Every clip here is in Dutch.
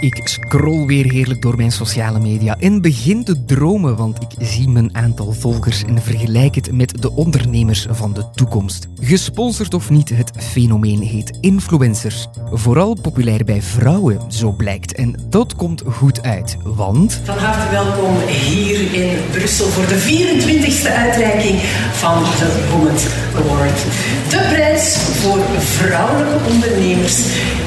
Ik scroll weer heerlijk door mijn sociale media en begin te dromen, want ik zie mijn aantal volgers en vergelijk het met de ondernemers van de toekomst. Gesponsord of niet, het fenomeen heet influencers. Vooral populair bij vrouwen, zo blijkt. En dat komt goed uit, want... Van harte welkom hier in Brussel voor de 24e uitreiking van de Women Award. De prijs voor vrouwelijke ondernemers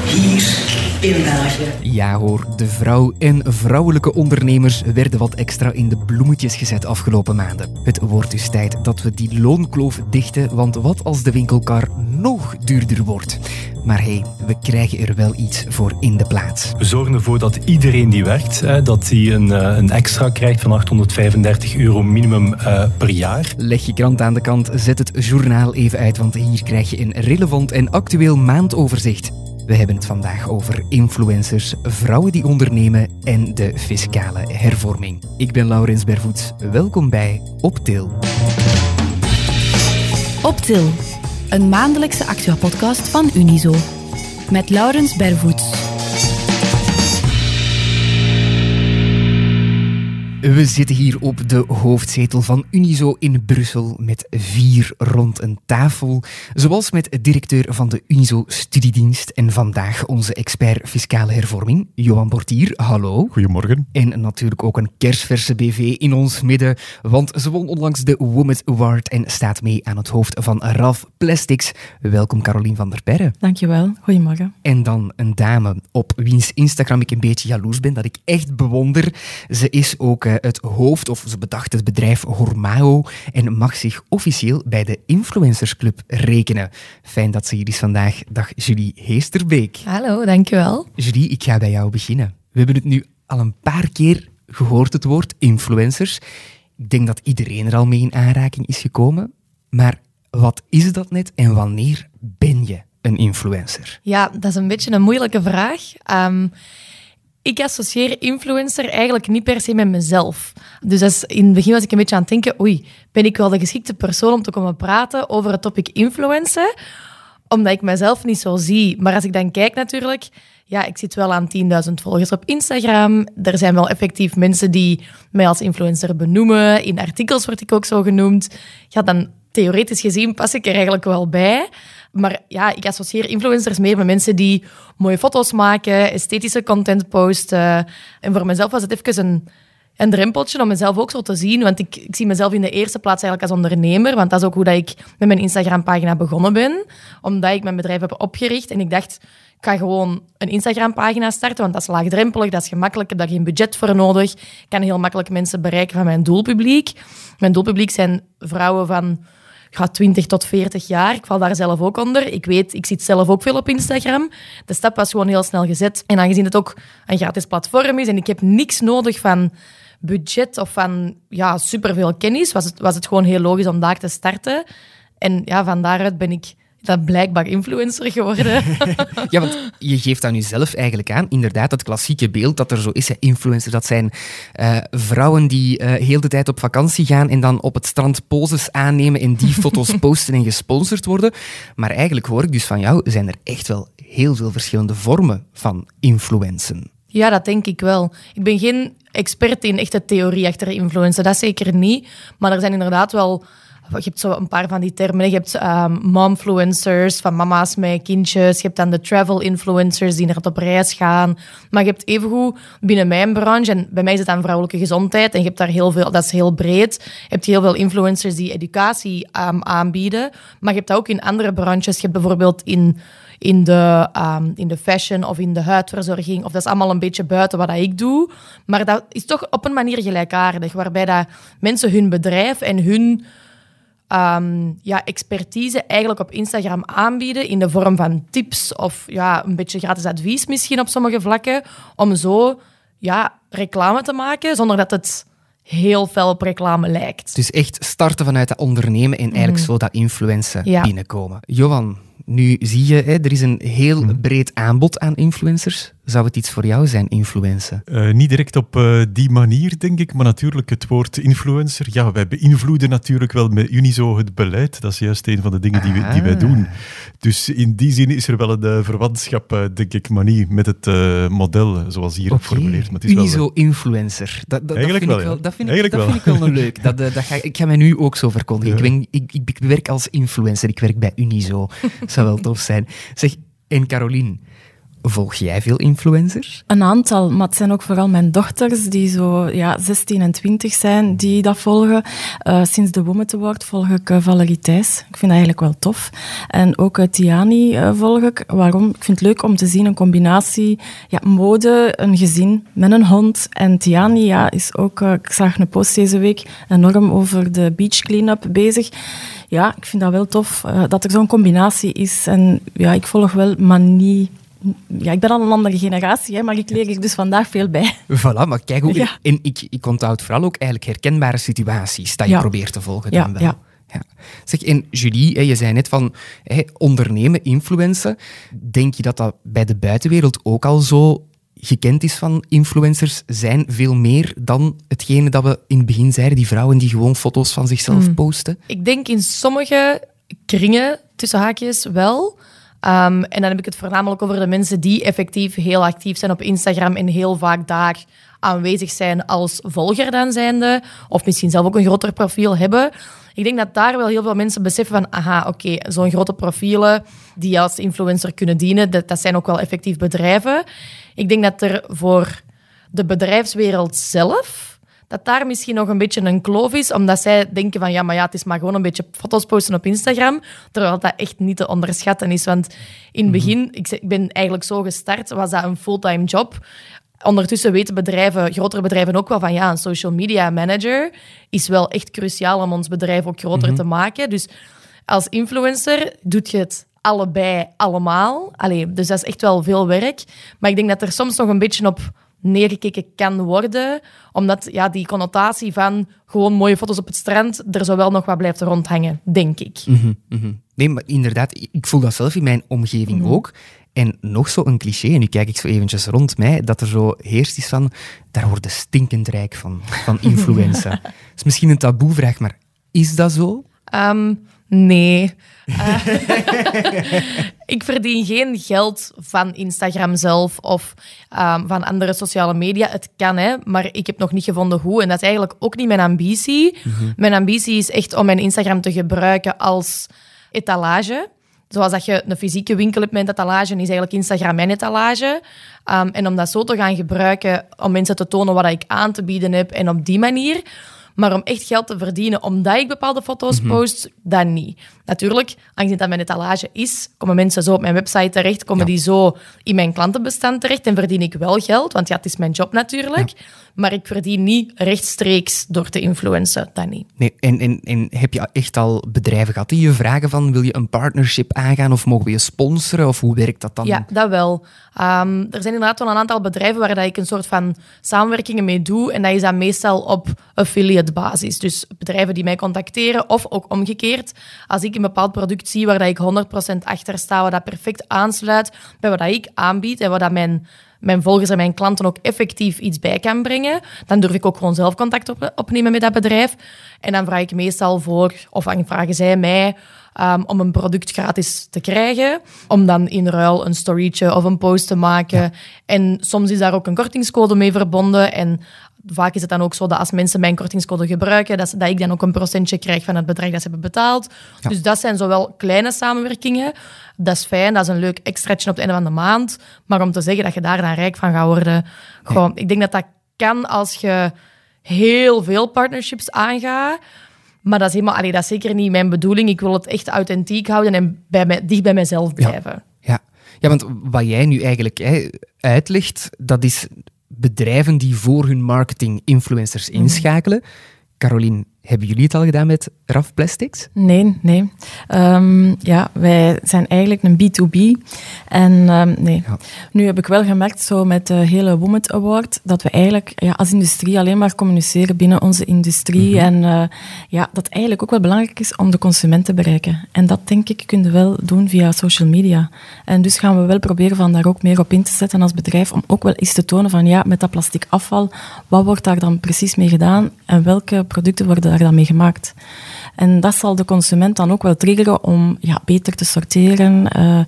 hier in België. Ja hoor, de vrouw en vrouwelijke ondernemers werden wat extra in de bloemetjes gezet afgelopen maanden. Het wordt dus tijd dat we die loonkloof dichten, want wat als de winkelkar nog duurder wordt? Maar hé, hey, we krijgen er wel iets voor in de plaats. We zorgen ervoor dat iedereen die werkt, dat die een, eh, een extra krijgt van 835 euro minimum uh, per jaar. Leg je krant aan de kant, zet het journaal even uit, want hier krijg je een relevant en actueel maandoverzicht. We hebben het vandaag over influencers, vrouwen die ondernemen en de fiscale hervorming. Ik ben Laurens Bervoets. Welkom bij Optil. Optil, een maandelijkse actua-podcast van Unizo. Met Laurens Bervoets. We zitten hier op de hoofdzetel van Unizo in Brussel met vier rond een tafel. Zoals met directeur van de Unizo Studiedienst en vandaag onze expert fiscale hervorming, Johan Bortier. Hallo. Goedemorgen. En natuurlijk ook een kersverse BV in ons midden, want ze won onlangs de Women's Award en staat mee aan het hoofd van RAF Plastics. Welkom Carolien van der Perre. Dankjewel. Goedemorgen. En dan een dame op wiens Instagram ik een beetje jaloers ben, dat ik echt bewonder. Ze is ook het hoofd, of ze bedacht het bedrijf Hormao en mag zich officieel bij de Influencersclub rekenen. Fijn dat ze hier is vandaag. Dag Julie Heesterbeek. Hallo, dankjewel. Julie, ik ga bij jou beginnen. We hebben het nu al een paar keer gehoord, het woord influencers. Ik denk dat iedereen er al mee in aanraking is gekomen. Maar wat is dat net en wanneer ben je een influencer? Ja, dat is een beetje een moeilijke vraag. Um, ik associeer influencer eigenlijk niet per se met mezelf. Dus in het begin was ik een beetje aan het denken, oei, ben ik wel de geschikte persoon om te komen praten over het topic influencer? Omdat ik mezelf niet zo zie. Maar als ik dan kijk natuurlijk, ja, ik zit wel aan 10.000 volgers op Instagram. Er zijn wel effectief mensen die mij als influencer benoemen. In artikels word ik ook zo genoemd. Ja, dan theoretisch gezien pas ik er eigenlijk wel bij. Maar ja, ik associeer influencers meer met mensen die mooie foto's maken, esthetische content posten. En voor mezelf was het even een, een drempeltje om mezelf ook zo te zien. Want ik, ik zie mezelf in de eerste plaats eigenlijk als ondernemer. Want dat is ook hoe dat ik met mijn Instagram-pagina begonnen ben. Omdat ik mijn bedrijf heb opgericht. En ik dacht, ik ga gewoon een Instagram-pagina starten. Want dat is laagdrempelig, dat is gemakkelijk. Ik heb daar geen budget voor nodig. Ik kan heel makkelijk mensen bereiken van mijn doelpubliek. Mijn doelpubliek zijn vrouwen van ga 20 tot 40 jaar. Ik val daar zelf ook onder. Ik weet, ik zit zelf ook veel op Instagram. De stap was gewoon heel snel gezet. En aangezien het ook een gratis platform is en ik heb niks nodig van budget of van ja, superveel kennis, was het, was het gewoon heel logisch om daar te starten. En ja, van daaruit ben ik dat blijkbaar influencer geworden. ja, want je geeft aan jezelf eigenlijk aan, inderdaad, dat klassieke beeld dat er zo is. Influencers, dat zijn uh, vrouwen die uh, heel de tijd op vakantie gaan en dan op het strand poses aannemen en die foto's posten en gesponsord worden. Maar eigenlijk hoor ik dus van jou, zijn er echt wel heel veel verschillende vormen van influencen. Ja, dat denk ik wel. Ik ben geen expert in echte theorie achter influencer, dat zeker niet. Maar er zijn inderdaad wel je hebt zo een paar van die termen. Je hebt um, momfluencers, van mama's met kindjes. Je hebt dan de travel influencers die naar op reis gaan. Maar je hebt evengoed binnen mijn branche, en bij mij is het dan vrouwelijke gezondheid, en je hebt daar heel veel, dat is heel breed. Je hebt heel veel influencers die educatie um, aanbieden. Maar je hebt dat ook in andere branches. Je hebt bijvoorbeeld in in de, um, in de fashion of in de huidverzorging. Of dat is allemaal een beetje buiten wat ik doe. Maar dat is toch op een manier gelijkaardig, waarbij dat mensen hun bedrijf en hun um, ja, expertise eigenlijk op Instagram aanbieden in de vorm van tips of ja, een beetje gratis advies misschien op sommige vlakken, om zo ja, reclame te maken zonder dat het heel fel op reclame lijkt. Dus echt starten vanuit dat ondernemen en eigenlijk mm. zo dat influencen binnenkomen. Johan, Nu zie je, hè, er is een heel Mhm. breed aanbod aan influencers. Zou het iets voor jou zijn, influencen? Eh, niet direct op eh, die manier, denk ik, maar natuurlijk het woord influencer. Ja, wij beïnvloeden natuurlijk wel met Unizo het beleid. Dat is juist een van de dingen die, we, die wij Ah. doen. Dus in die zin is er wel een eh, verwantschap, denk ik, maar niet met het model zoals hier geformuleerd. Maar het is wel, eh, Unizo-influencer. Dat, dat, Eigenlijk dat vind wel, ik ja. Dat vind, ik, Eigenlijk dat wel. vind ik wel een leuk. Dat, dat ga, ik- ga mij nu ook zo verkondigen. Ja. Ik, ben, ik, ik werk als influencer. Ik werk bij Unizo. zou wel tof zijn. Zeg, en Carolien, volg jij veel influencers? Een aantal, maar het zijn ook vooral mijn dochters die zo ja, 16 en 20 zijn, die dat volgen. Eh, sinds de Woman Award volg ik eh, Valerie Thijs. Ik vind dat eigenlijk wel tof. En ook eh, Tiani volg ik. Waarom? Ik vind het leuk om te zien een combinatie ja, mode, een gezin met een hond. En Tiani ja, is ook, ik zag een post deze week, enorm over de beach cleanup bezig. Ja, ik vind dat wel tof eh, dat er zo'n combinatie is. En ja, ik volg wel, maar niet ja, ik ben al een andere generatie, hè, maar ik leer er dus vandaag veel bij. Voilà, maar kijk hoe... Ja. En ik, ik onthoud vooral ook eigenlijk herkenbare situaties dat je Ja. probeert te volgen Ja, dan wel. ja. Ja. Zeg, en Julie, hè, je zei net van hè, ondernemen, influencen. Denk je dat dat bij de buitenwereld ook al zo gekend is van influencers zijn veel meer dan hetgene dat we in het begin zeiden, die vrouwen die gewoon foto's van zichzelf Hmm. posten? Ik denk in sommige kringen, tussen haakjes, wel. Ehm, en dan heb ik het voornamelijk over de mensen die effectief heel actief zijn op Instagram en heel vaak daar aanwezig zijn als volger dan zijnde. Of misschien zelf ook een groter profiel hebben. Ik denk dat daar wel heel veel mensen beseffen van, aha, oké, zo'n grote profielen die als influencer kunnen dienen, dat, dat zijn ook wel effectief bedrijven. Ik denk dat er voor de bedrijfswereld zelf dat daar misschien nog een beetje een kloof is, omdat zij denken van ja, maar ja, het is maar gewoon een beetje foto's posten op Instagram, terwijl dat echt niet te onderschatten is. Want in het begin, ik, zeg- ik ben eigenlijk zo gestart, was dat een fulltime job. Ondertussen weten bedrijven, grotere bedrijven ook wel van ja, een social media manager is wel echt cruciaal om ons bedrijf ook groter te maken. Dus als influencer doet je het allebei allemaal. Allee, dus dat is echt wel veel werk. Maar ik denk dat er soms nog een beetje op neergekeken kan worden, omdat ja, die connotatie van gewoon mooie foto's op het strand er zo wel nog wat blijft rondhangen, denk ik. Mhm, mhm. Nee, maar inderdaad, ik voel dat zelf in mijn omgeving Mhm. ook. En nog zo'n cliché, en nu kijk ik zo eventjes rond mij, dat er zo heerst is van, daar worden stinkend rijk van, van influenza. Dat is misschien een taboevraag, maar is dat zo? Ehm, nee. Eh, ik verdien geen geld van Instagram zelf of ehm, van andere sociale media. Het kan, hè, maar ik heb nog niet gevonden hoe. En dat is eigenlijk ook niet mijn ambitie. Mijn ambitie is echt om mijn Instagram te gebruiken als etalage. Zoals dat je een fysieke winkel hebt met een etalage, is eigenlijk Instagram mijn etalage. Ehm, en om dat zo te gaan gebruiken om mensen te tonen wat ik aan te bieden heb en op die manier. Maar om echt geld te verdienen omdat ik bepaalde foto's post, dan niet. Natuurlijk, aangezien dat mijn etalage is, komen mensen zo op mijn website terecht, komen die zo in mijn klantenbestand terecht en verdien ik wel geld, want ja, het is mijn job natuurlijk. Maar ik verdien niet rechtstreeks door te influencen, dat niet. Nee, en, en, en heb je echt al bedrijven gehad die je vragen van, wil je een partnership aangaan of mogen we je sponsoren? Of hoe werkt dat dan? Ja, dat wel. Ehm, er zijn inderdaad wel een aantal bedrijven waar dat ik een soort van samenwerkingen mee doe. En dat is dan meestal op affiliate basis. Dus bedrijven die mij contacteren of ook omgekeerd. Als ik een bepaald product zie waar dat ik 100% achter sta, wat dat perfect aansluit bij wat dat ik aanbied en wat dat mijn, mijn volgers en mijn klanten ook effectief iets bij kan brengen, dan durf ik ook gewoon zelf contact op, opnemen met dat bedrijf. En dan vraag ik meestal voor, of vragen zij mij um, om een product gratis te krijgen. Om dan in ruil een storytje of een post te maken. Ja. En soms is daar ook een kortingscode mee verbonden. En vaak is het dan ook zo dat als mensen mijn kortingscode gebruiken, dat, dat ik dan ook een procentje krijg van het bedrag dat ze hebben betaald. Ja. Dus dat zijn zowel kleine samenwerkingen. Dat is fijn, dat is een leuk extraatje op het einde van de maand. Maar om te zeggen dat je daar dan rijk van gaat worden, gewoon, ik denk dat dat kan als je heel veel partnerships aangaat. Maar dat is, helemaal, allee, dat is zeker niet mijn bedoeling. Ik wil het echt authentiek houden en bij mij, dicht bij mezelf blijven. Ja, ja. ja want wat jij nu eigenlijk hè, uitlegt, dat is bedrijven die voor hun marketing influencers inschakelen. Caroline, Hebben jullie het al gedaan met RAF Plastics? Nee, nee. Ehm, ja, wij zijn eigenlijk een B2B. En ehm, nee. Ja. Nu heb ik wel gemerkt, zo met de hele Women Award, dat we eigenlijk ja, als industrie alleen maar communiceren binnen onze industrie. En eh, ja, dat eigenlijk ook wel belangrijk is om de consument te bereiken. En dat denk ik kun je wel doen via social media. En dus gaan we wel proberen van daar ook meer op in te zetten als bedrijf, om ook wel eens te tonen van ja, met dat plastic afval, wat wordt daar dan precies mee gedaan en welke producten worden daar dan mee gemaakt. En dat zal de consument dan ook wel triggeren om ja, beter te sorteren. Eh,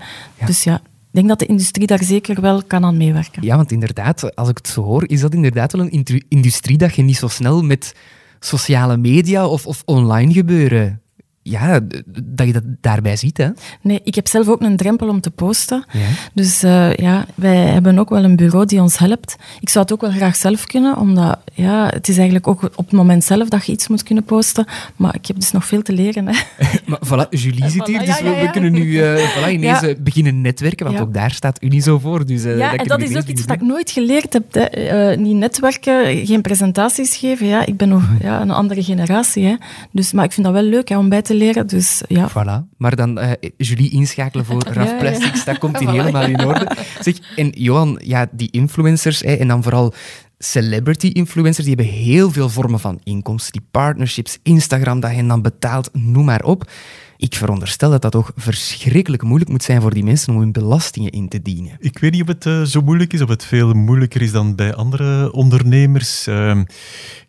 Dus ja, ik denk dat de industrie daar zeker wel kan aan meewerken. Ja, want inderdaad, als ik het zo hoor, is dat inderdaad wel een industrie dat je niet zo snel met sociale media of, of online gebeuren, ja, dat je dat daarbij ziet. Hè? Nee, ik heb zelf ook een drempel om te posten. Ja. Dus eh, ja, wij hebben ook wel een bureau die ons helpt. Ik zou het ook wel graag zelf kunnen, omdat ja, het is eigenlijk ook op het moment zelf dat je iets moet kunnen posten. Maar ik heb dus nog veel te leren. Hè. Maar voilà, Julie zit Voilà, hier, dus ja, we, ja, we ja. kunnen nu eh, voilà, ineens eh, beginnen netwerken, want ook daar staat Unizo voor. Dus, ja, dat en dat is ook iets doen. dat ik nooit geleerd heb. Hè. Niet netwerken, geen presentaties geven. Ja, ik ben nog ja, een andere generatie. Hè. Dus, maar ik vind dat wel leuk hè, om bij te leren. Dus ja, Voilà. Maar dan eh, Julie inschakelen voor RAF ja. Plastics, dat komt hier Voilà. helemaal in orde. Zeg, en Johan, ja, die influencers, hè, en dan vooral celebrity influencers, die hebben heel veel vormen van inkomsten, die partnerships, Instagram dat hen dan betaalt, noem maar op. Ik veronderstel dat dat toch verschrikkelijk moeilijk moet zijn voor die mensen om hun belastingen in te dienen. Ik weet niet of het eh, zo moeilijk is, of het veel moeilijker is dan bij andere ondernemers. Ehm,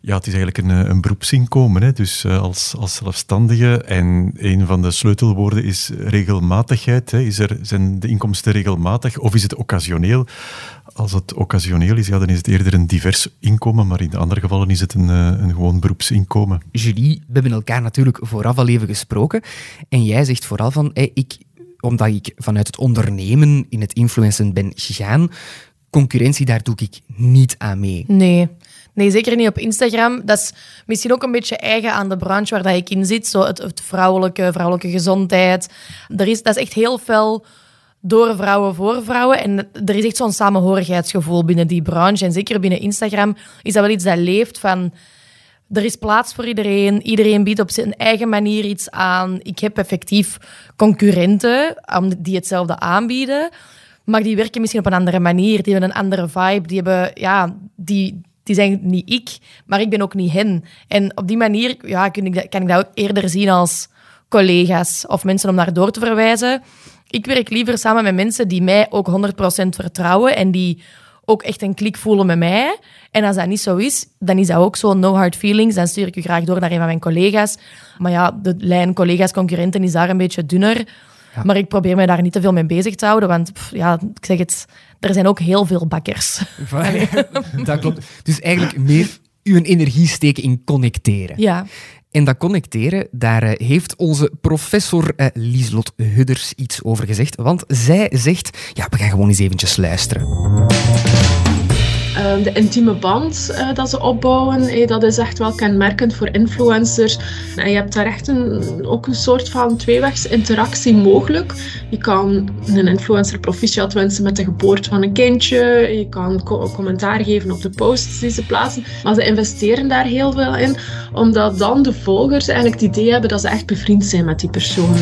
ja, het is eigenlijk een, eh, een beroepsinkomen, hè? dus eh, als, als zelfstandige. En een van de sleutelwoorden is regelmatigheid. Hè? Is er, zijn de inkomsten regelmatig of is het occasioneel? Als het occasioneel is, ja, dan is het eerder een divers inkomen, maar in de andere gevallen is het een, een gewoon beroepsinkomen. Julie, we hebben elkaar natuurlijk vooraf al even gesproken. En jij zegt vooral van, hé, ik, omdat ik vanuit het ondernemen in het influencen ben gegaan, concurrentie, daar doe ik niet aan mee. Nee. Nee, zeker niet op Instagram. Dat is misschien ook een beetje eigen aan de branche waar dat ik in zit. Zo het, vrouwelijke, vrouwelijke gezondheid. Er is, dat is echt heel fel door vrouwen voor vrouwen. En er is echt zo'n samenhorigheidsgevoel binnen die branche. En zeker binnen Instagram is dat wel iets dat leeft van... Er is plaats voor iedereen. Iedereen biedt op zijn eigen manier iets aan. Ik heb effectief concurrenten um, die hetzelfde aanbieden. Maar die werken misschien op een andere manier. Die hebben een andere vibe. Die, hebben, ja, die, die zijn niet ik, maar ik ben ook niet hen. En op die manier ja, kan, ik dat, kan ik dat ook eerder zien als collega's of mensen om naar door te verwijzen. Ik werk liever samen met mensen die mij ook 100% vertrouwen en die ook echt een klik voelen met mij. En als dat niet zo is, dan is dat ook zo no hard feelings. Dan stuur ik u graag door naar een van mijn collega's. Maar ja, de lijn collega's-concurrenten is daar een beetje dunner. Maar ik probeer mij daar niet te veel mee bezig te houden, want pff, ja, ik zeg het, er zijn ook heel veel bakkers. dat klopt. Dus eigenlijk meer uw energie steken in connecteren. Ja. En dat connecteren, daar eh, heeft onze professor eh, Lieslot Hudders iets over gezegd. Want zij zegt, ja, we gaan gewoon eens eventjes luisteren. Uh, de intieme band uh, dat ze opbouwen, dat is echt wel kenmerkend voor influencers. En je hebt daar echt een, ook een soort van tweewegs interactie mogelijk. Je kan een influencer proficiat wensen met de geboorte van een kindje. Je kan co commentaar geven op de posts die ze plaatsen. Maar ze investeren daar heel veel in, omdat dan de volgers eigenlijk het idee hebben dat ze echt bevriend zijn met die persoon.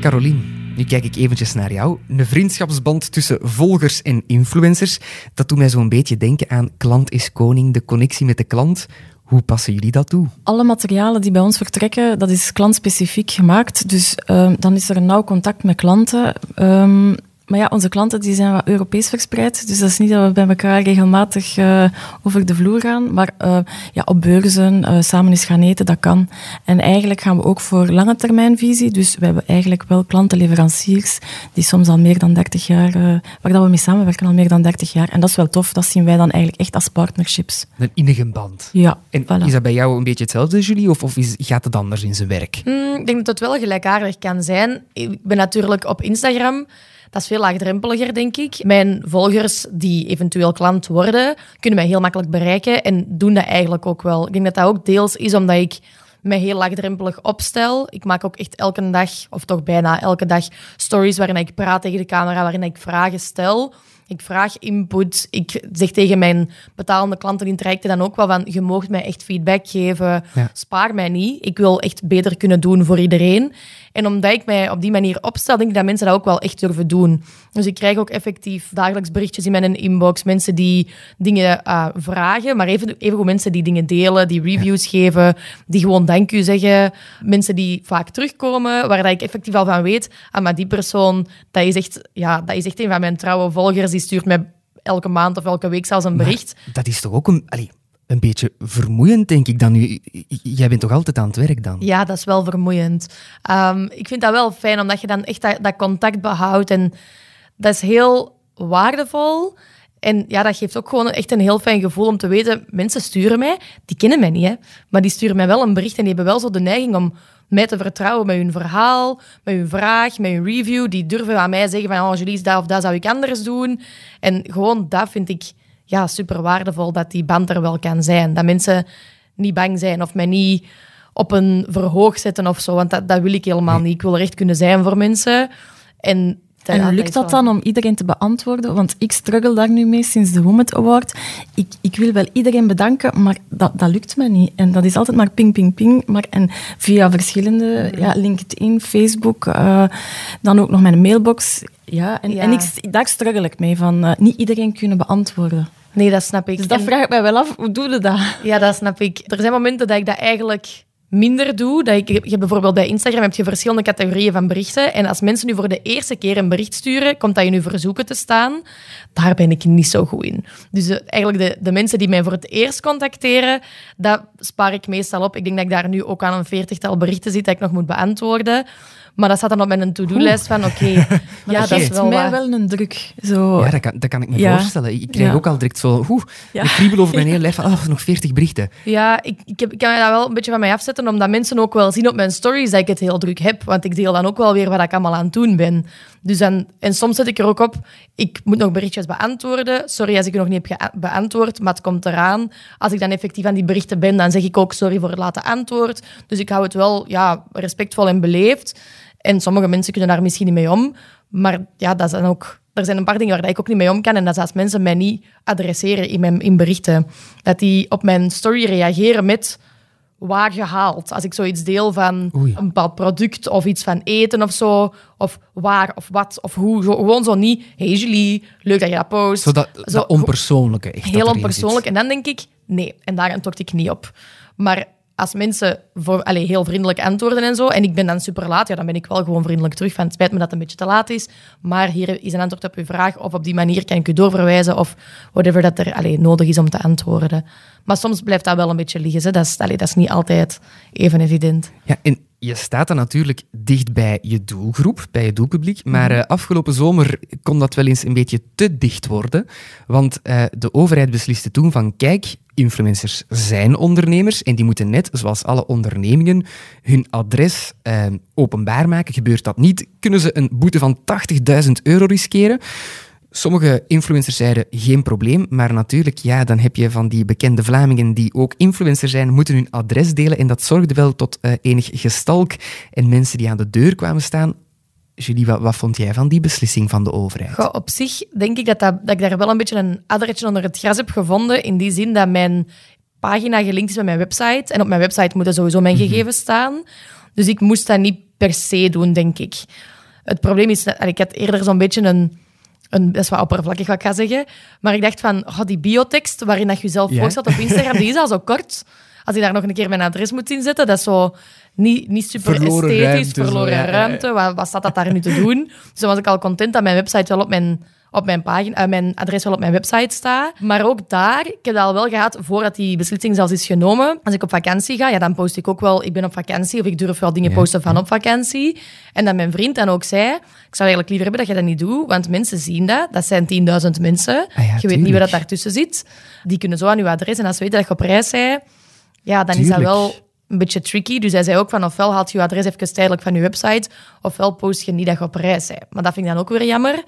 Carolien, nu kijk ik eventjes naar jou. Een vriendschapsband tussen volgers en influencers. Dat doet mij zo'n beetje denken aan klant is koning, de connectie met de klant. Hoe passen jullie dat toe? Alle materialen die bij ons vertrekken, dat is klantspecifiek gemaakt. Dus uh, dan is er een nauw contact met klanten. Um, maar ja, onze klanten die zijn wat Europees verspreid. Dus dat is niet dat we bij elkaar regelmatig uh, over de vloer gaan. Maar uh, ja, op beurzen uh, samen eens gaan eten, dat kan. En eigenlijk gaan we ook voor lange termijnvisie. Dus we hebben eigenlijk wel klantenleveranciers die soms al meer dan 30 jaar, waar dat we mee samenwerken al meer dan 30 jaar. En dat is wel tof. Dat zien wij dan eigenlijk echt als partnerships. Een innige band. Ja, En voilà. is dat bij jou een beetje hetzelfde, Julie? Of, of is, gaat het anders in zijn werk? Mm, ik denk dat het wel gelijkaardig kan zijn. Ik ben natuurlijk op Instagram. Dat is veel laagdrempeliger, denk ik. Mijn volgers die eventueel klant worden, kunnen mij heel makkelijk bereiken en doen dat eigenlijk ook wel. Ik denk dat dat ook deels is omdat ik mij heel laagdrempelig opstel. Ik maak ook echt elke dag, of toch bijna elke dag, stories waarin ik praat tegen de camera, waarin ik vragen stel. Ik vraag input. Ik zeg tegen mijn betalende klanten in trajecten dan ook wel van, je moogt mij echt feedback geven. Ja. Spaar mij niet. Ik wil echt beter kunnen doen voor iedereen. En omdat ik mij op die manier opstel, denk ik dat mensen dat ook wel echt durven doen. Dus ik krijg ook effectief dagelijks berichtjes in mijn inbox. Mensen die dingen uh, vragen, maar even, even mensen die dingen delen, die reviews geven, die gewoon dank u zeggen. Mensen die vaak terugkomen, waar dat ik effectief al van weet, ah, maar die persoon, dat is echt, ja, dat is echt een van mijn trouwe volgers, die stuurt mij elke maand of elke week zelfs een bericht. Dat is toch ook een... Allee, een beetje vermoeiend, denk ik dan nu. Jij bent toch altijd aan het werk dan? Ja, dat is wel vermoeiend. Um, ik vind dat wel fijn, omdat je dan echt dat, dat, contact behoudt. En dat is heel waardevol. En ja, dat geeft ook gewoon echt een heel fijn gevoel om te weten, mensen sturen mij, die kennen mij niet, hè, maar die sturen mij wel een bericht en die hebben wel zo de neiging om mij te vertrouwen met hun verhaal, met hun vraag, met hun review. Die durven aan mij zeggen van, oh Julie, dat of dat zou ik anders doen. En gewoon dat vind ik ja, super waardevol dat die band er wel kan zijn. Dat mensen niet bang zijn of mij niet op een verhoog zetten of zo. Want dat, dat wil ik helemaal niet. Ik wil er echt kunnen zijn voor mensen. En, en lukt dat dan om iedereen te beantwoorden? Want ik struggle daar nu mee sinds de Women Award. Ik, ik wil wel iedereen bedanken, maar dat, dat lukt me niet. En dat is altijd maar ping, ping, ping. Maar, en via verschillende, ja, LinkedIn, Facebook, uh, dan ook nog mijn mailbox. Ja, en, ja. en ik, daar struggle ik mee, van uh, niet iedereen kunnen beantwoorden. Nee, dat snap ik. Dus dat en... vraag ik mij wel af, hoe doe je dat? Ja, dat snap ik. Er zijn momenten dat ik dat eigenlijk minder doe. Dat ik, je bijvoorbeeld bij Instagram heb je verschillende categorieën van berichten. En als mensen nu voor de eerste keer een bericht sturen, komt dat in uw verzoeken te staan. Daar ben ik niet zo goed in. Dus eigenlijk de, de mensen die mij voor het eerst contacteren, dat spaar ik meestal op. Ik denk dat ik daar nu ook aan een veertigtal berichten zit dat ik nog moet beantwoorden. Maar dat staat dan op mijn to-do-lijst van, oké, okay, ja, dat is wel mij wel een druk. Zo. Ja, dat kan, dat kan ik me Ja. voorstellen. Ik krijg Ja. ook al direct zo... Oeh, Ja. de kriebel over mijn hele lijf. van, Oh, nog 40 berichten. Ja, ik, ik, heb, ik kan dat wel een beetje van mij afzetten, omdat mensen ook wel zien op mijn stories dat ik het heel druk heb. Want ik deel dan ook wel weer wat ik allemaal aan het doen ben. Dus dan, en soms zet ik er ook op, ik moet nog berichtjes beantwoorden. Sorry als ik je nog niet heb beantwoord, maar het komt eraan. Als ik dan effectief aan die berichten ben, dan zeg ik ook sorry voor het late antwoord. Dus ik hou het wel ja, respectvol en beleefd. En sommige mensen kunnen daar misschien niet mee om. Maar ja, dat zijn ook, er zijn een paar dingen waar ik ook niet mee om kan. En dat is als mensen mij niet adresseren in, mijn, in berichten. Dat die op mijn story reageren met waar gehaald. Als ik zoiets deel van Oei. een bepaald product of iets van eten of zo. Of waar of wat of hoe. Zo, gewoon zo niet. Hey Julie, leuk dat je dat post. Zo dat, Zo, dat onpersoonlijke. Echt, Heel onpersoonlijk. En dan denk ik, nee. En daar antwoord ik niet op. Maar als mensen voor, allee, heel vriendelijk antwoorden en zo, en ik ben dan super laat, ja, dan ben ik wel gewoon vriendelijk terug van het spijt me dat het een beetje te laat is, maar hier is een antwoord op uw vraag, of op die manier kan ik u doorverwijzen, of whatever dat er allee, nodig is om te antwoorden. Maar soms blijft dat wel een beetje liggen. Hè. Dat, is, allee, dat is niet altijd even evident. Ja, en je staat dan natuurlijk dicht bij je doelgroep, bij je doelpubliek. Maar eh, afgelopen zomer kon dat wel eens een beetje te dicht worden. Want eh, de overheid besliste toen van, kijk, influencers zijn ondernemers en die moeten net, zoals alle ondernemingen, hun adres eh, openbaar maken. Gebeurt dat niet, kunnen ze een boete van 80.000 euro riskeren. Sommige influencers zeiden geen probleem, maar natuurlijk, ja, dan heb je van die bekende Vlamingen die ook influencer zijn, moeten hun adres delen en dat zorgde wel tot eh, enig gestalk en mensen die aan de deur kwamen staan. Julie, wat, wat vond jij van die beslissing van de overheid? Goh, op zich denk ik dat, dat, dat ik daar wel een beetje een addertje onder het gras heb gevonden. In die zin dat mijn pagina gelinkt is met mijn website. En op mijn website moeten sowieso mijn gegevens staan. Dus ik moest dat niet per se doen, denk ik. Het probleem is, dat- ik had eerder zo'n beetje een, een... Dat is wat oppervlakkig wat ik ga zeggen. Maar ik dacht van, oh, die biotekst waarin dat je jezelf Ja. voorstelt op Instagram, die is al zo kort. Als ik daar nog een keer mijn adres moet inzetten, dat is zo niet, niet super Verloren esthetisch, ruimte, zo, verloren ja, ja, ja. ruimte. Wat, wat staat dat daar nu te doen? Dus dan was ik al content dat mijn website wel op mijn, op mijn, pagina, eh, mijn adres wel op mijn website staat. Maar ook daar, ik heb dat al wel gehad voordat die beslissing zelfs is genomen. Als ik op vakantie ga, ja, dan post ik ook wel, ik ben op vakantie of ik durf wel dingen posten van op vakantie. En dat mijn vriend dan ook zei, ik zou eigenlijk liever hebben dat je dat niet doet, want mensen zien dat. Dat zijn 10.000 mensen. Ah je weet niet wat dat daartussen zit. Die kunnen zo aan uw adres en als ze weten dat je op reis bent, ja, dan is dat wel een beetje tricky. Dus hij zei ook van ofwel haalt je je adres even tijdelijk van je website, ofwel post je niet dat je op reis bent. Maar dat vind ik dan ook weer jammer.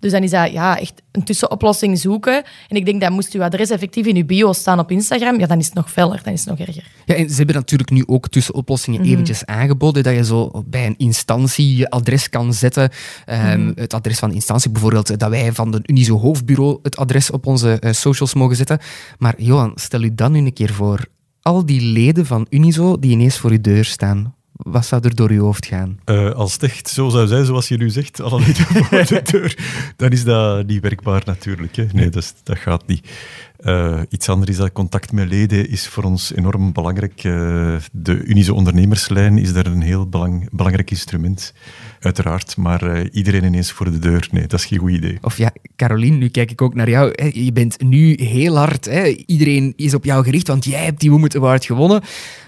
Dus dan is dat ja, echt een tussenoplossing zoeken. En ik denk dat moest uw adres effectief in uw bio staan op Instagram, ja, dan is het nog feller, dan is het nog erger. Ja, en ze hebben natuurlijk nu ook tussenoplossingen Mhm. eventjes aangeboden, dat je zo bij een instantie je adres kan zetten. Ehm, Mhm. Het adres van de instantie, bijvoorbeeld dat wij van de Unizo hoofdbureau het adres op onze eh, socials mogen zetten. Maar Johan, stel u dan nu een keer voor, al die leden van Unizo die ineens voor uw deur staan. Wat zou er door uw hoofd gaan? Eh, als het echt zo zou zijn zoals je nu zegt, alle voor de deur, dan is dat niet werkbaar natuurlijk. Hè. Nee, dat, gaat niet. Eh, iets anders is dat contact met leden is voor ons enorm belangrijk. Eh, de Unische ondernemerslijn is daar een heel belang, belangrijk instrument, uiteraard. Maar iedereen ineens voor de deur, nee, dat is geen goed idee. Of ja, Caroline, nu kijk ik ook naar jou. hè. Je bent nu heel hard. Hè. Iedereen is op jou gericht, want jij hebt die Women Award gewonnen.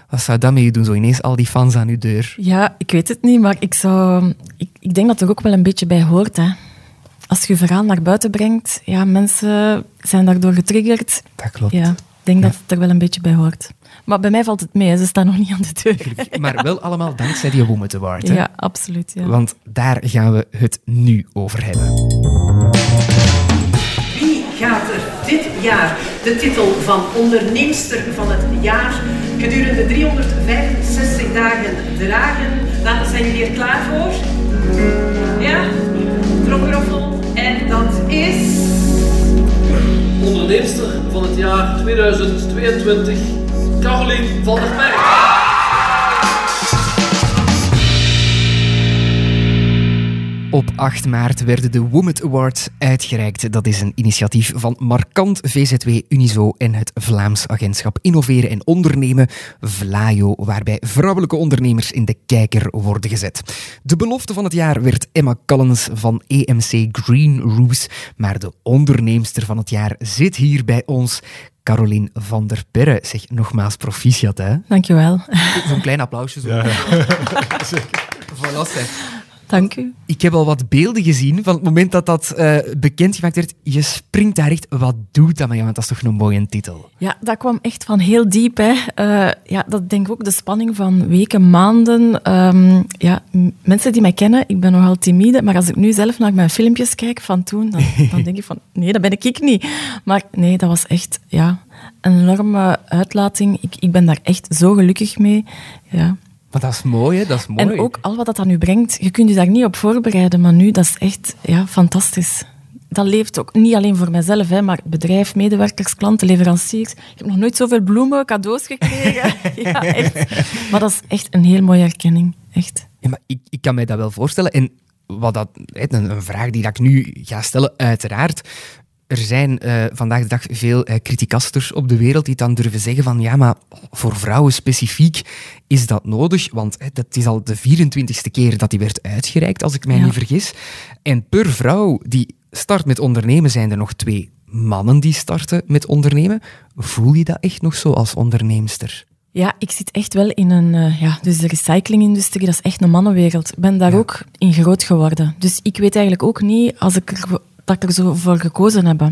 Wat zou dat met je doen, zo ineens al die fans aan uw deur? Ja, ik weet het niet, maar ik, zou, ik, ik denk dat er ook wel een beetje bij hoort. Hè. Als je je verhaal naar buiten brengt, ja, mensen zijn daardoor getriggerd. Dat klopt. Ja, ik denk dat het er wel een beetje bij hoort. Maar bij mij valt het mee, ze staan nog niet aan de deur. Maar wel allemaal dankzij die Women Award. Hè. Ja, absoluut. Ja. Want daar gaan we het nu over hebben. Wie gaat er dit jaar de titel van onderneemster van het jaar gedurende 365 dagen dragen? Dan zijn jullie er klaar voor? Ja? Tromgeroffel. En dat is... onderneemster van het jaar 2022, Carolien van der Merk. Op 8 maart werden de Women Awards uitgereikt. Dat is een initiatief van Markant, VZW, Unizo en het Vlaams Agentschap Innoveren en Ondernemen, VLAIO, waarbij vrouwelijke ondernemers in de kijker worden gezet. De belofte van het jaar werd Emma Collins van EMC Green Roofs, maar de onderneemster van het jaar zit hier bij ons. Caroline van der Perre. Zeg nogmaals proficiat, hè? Dankjewel. Zo'n klein applausje. Zo. Voilà, zeg. Dank u. Ik heb al wat beelden gezien van het moment dat dat eh bekendgemaakt werd. Je springt daar echt. Wat doet dat met jou? Want dat is toch een mooie titel? Ja, dat kwam echt van heel diep. Hè. Eh, ja, dat denk ik ook de spanning van weken, maanden. Ehm, ja, mensen die mij kennen, ik ben nogal timide, maar als ik nu zelf naar mijn filmpjes kijk van toen, dan, dan denk ik van, nee, dat ben ik, ik niet. Maar nee, dat was echt ja, een enorme uitlating. Ik, ik ben daar echt zo gelukkig mee. Ja. Maar dat is mooi, hè? Dat is mooi. En ook al wat dat dan nu brengt, je kunt je daar niet op voorbereiden, maar nu, dat is echt ja, fantastisch. Dat leeft ook niet alleen voor mijzelf, hè, maar bedrijf, medewerkers, klanten, leveranciers. Ik heb nog nooit zoveel bloemen, cadeaus gekregen. ja, echt. Maar dat is echt een heel mooie erkenning. Echt. Ja, maar ik, ik kan mij dat wel voorstellen. En wat dat, hè, een, een vraag die dat ik nu ga stellen, uiteraard. Er zijn eh, vandaag de dag veel eh criticasters op de wereld die dan durven zeggen van ja, maar voor vrouwen specifiek is dat nodig, want hè, dat is al de 24ste keer dat die werd uitgereikt, als ik mij Ja. niet vergis. En per vrouw die start met ondernemen zijn er nog twee mannen die starten met ondernemen. Voel je dat echt nog zo als onderneemster? Ja, ik zit echt wel in een... eh, ja, dus de recyclingindustrie, dat is echt een mannenwereld. Ik ben daar ook in groot geworden. Dus ik weet eigenlijk ook niet als ik dat ik er zo voor gekozen heb.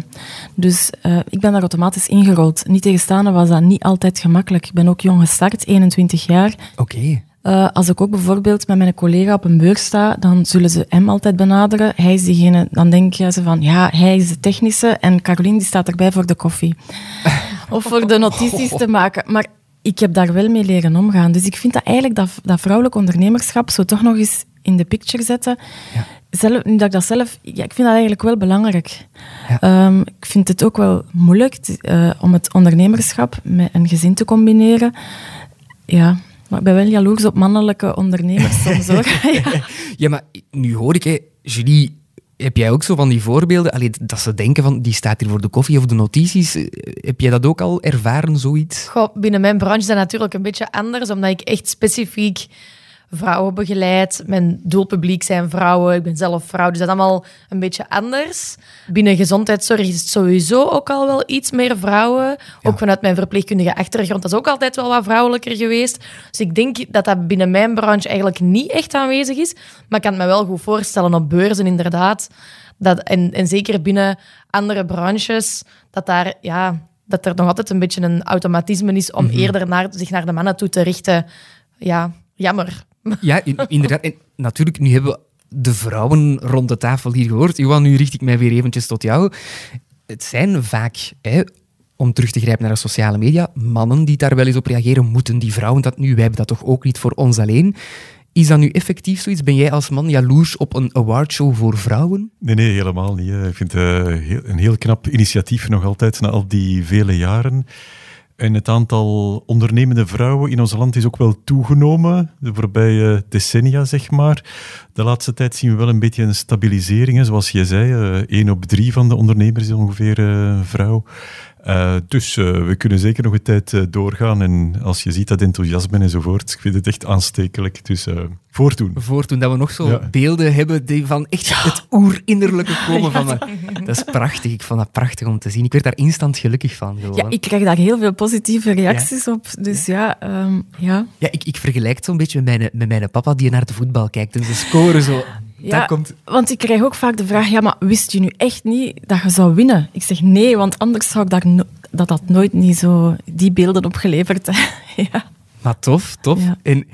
Dus eh, ik ben daar automatisch ingerold. Niet tegenstaande was dat niet altijd gemakkelijk. Ik ben ook jong gestart, 21 jaar. Oké. Eh, als ik ook bijvoorbeeld met mijn collega op een beurs sta, dan zullen ze hem altijd benaderen. Hij is diegene, dan denk je ze van, ja, hij is de technische en Caroline die staat erbij voor de koffie. of voor de notities te maken. Maar ik heb daar wel mee leren omgaan. Dus ik vind dat eigenlijk dat, dat vrouwelijk ondernemerschap zo toch nog eens in de picture zetten. Zelf, nu dat ik dat zelf... Ja, ik vind dat eigenlijk wel belangrijk. Ja. Ehm, ik vind het ook wel moeilijk eh, om het ondernemerschap met een gezin te combineren. Ja, maar ik ben wel jaloers op mannelijke ondernemers soms hoor. ja. Ja, maar nu hoor ik, hè, Julie, heb jij ook zo van die voorbeelden? Allee, dat ze denken van, die staat hier voor de koffie of de notities. Eh, Heb jij dat ook al ervaren, zoiets? Goh, binnen mijn branche is dat natuurlijk een beetje anders, omdat ik echt specifiek vrouwen begeleid. Mijn doelpubliek zijn vrouwen, ik ben zelf vrouw, dus dat is allemaal een beetje anders. Binnen gezondheidszorg is het sowieso ook al wel iets meer vrouwen. Ook vanuit mijn verpleegkundige achtergrond, dat is ook altijd wel wat vrouwelijker geweest. Dus ik denk dat dat binnen mijn branche eigenlijk niet echt aanwezig is. Maar ik kan het me wel goed voorstellen op beurzen, inderdaad. Dat, en, en zeker binnen andere branches, dat daar... Ja, dat er nog altijd een beetje een automatisme is om eerder naar, zich naar de mannen toe te richten. Ja, jammer. Ja, in- inderdaad. En natuurlijk, nu hebben we de vrouwen rond de tafel hier gehoord. Johan, nu richt ik mij weer eventjes tot jou. Het zijn vaak, hè, om terug te grijpen naar de sociale media, mannen die daar wel eens op reageren. Moeten die vrouwen dat nu? Wij hebben dat toch ook niet voor ons alleen? Is dat nu effectief zoiets? Ben jij als man jaloers op een awardshow voor vrouwen? Nee, nee, helemaal niet. Ik vind het uh, een heel knap initiatief nog altijd na al die vele jaren. En het aantal ondernemende vrouwen in ons land is ook wel toegenomen, de voorbije decennia, zeg maar. De laatste tijd zien we wel een beetje een stabilisering. Zoals je zei, uh, één op drie van de ondernemers is ongeveer uh, vrouw. Uh, dus we kunnen zeker nog een tijd doorgaan. En als je ziet dat enthousiasme enzovoort, ik vind het echt aanstekelijk. Dus voortdoen. Voortdoen, dat we nog zo ja. beelden hebben die van echt ja. het oerinnerlijke komen van me. Dat is prachtig. Ik vond dat prachtig om te zien. Ik werd daar instant gelukkig van. Gewoon. Ja, ik krijg daar heel veel positieve reacties op. Dus ja, um, ja. ja ik, ik vergelijk het zo'n beetje met mijn, met mijn papa die naar de voetbal kijkt. En ze scoren zo ja, komt... want ik krijg ook vaak de vraag, ja, maar wist je nu echt niet dat je zou winnen? Ik zeg nee, want anders zou ik dat, no dat, dat nooit niet zo die beelden opgeleverd ja. Maar tof, tof. Ja. En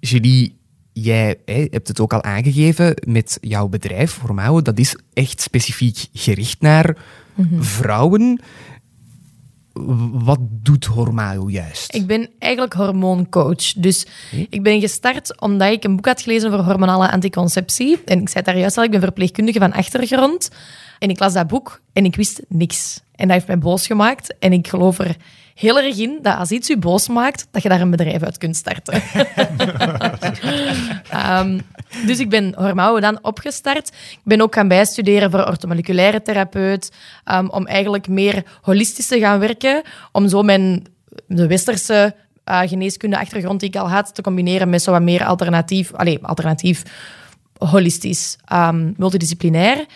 Julie, jij hè, hebt het ook al aangegeven met jouw bedrijf, Formouwen, dat is echt specifiek gericht naar mm -hmm. vrouwen. Wat doet Hormao juist? Ik ben eigenlijk hormooncoach. Dus hm? ik ben gestart omdat ik een boek had gelezen over hormonale anticonceptie. En ik zei daar juist al, ik ben verpleegkundige van achtergrond. En ik las dat boek en ik wist niks. En dat heeft mij boos gemaakt. En ik geloof er heel erg in dat als iets je boos maakt, dat je daar een bedrijf uit kunt starten. um, dus ik ben Hormouwen dan opgestart. Ik ben ook gaan bijstuderen voor orthomoleculaire therapeut, um, om eigenlijk meer holistisch te gaan werken, om zo mijn de westerse uh, geneeskunde achtergrond die ik al had, te combineren met zo wat meer alternatief, allez, alternatief holistisch, um, multidisciplinair.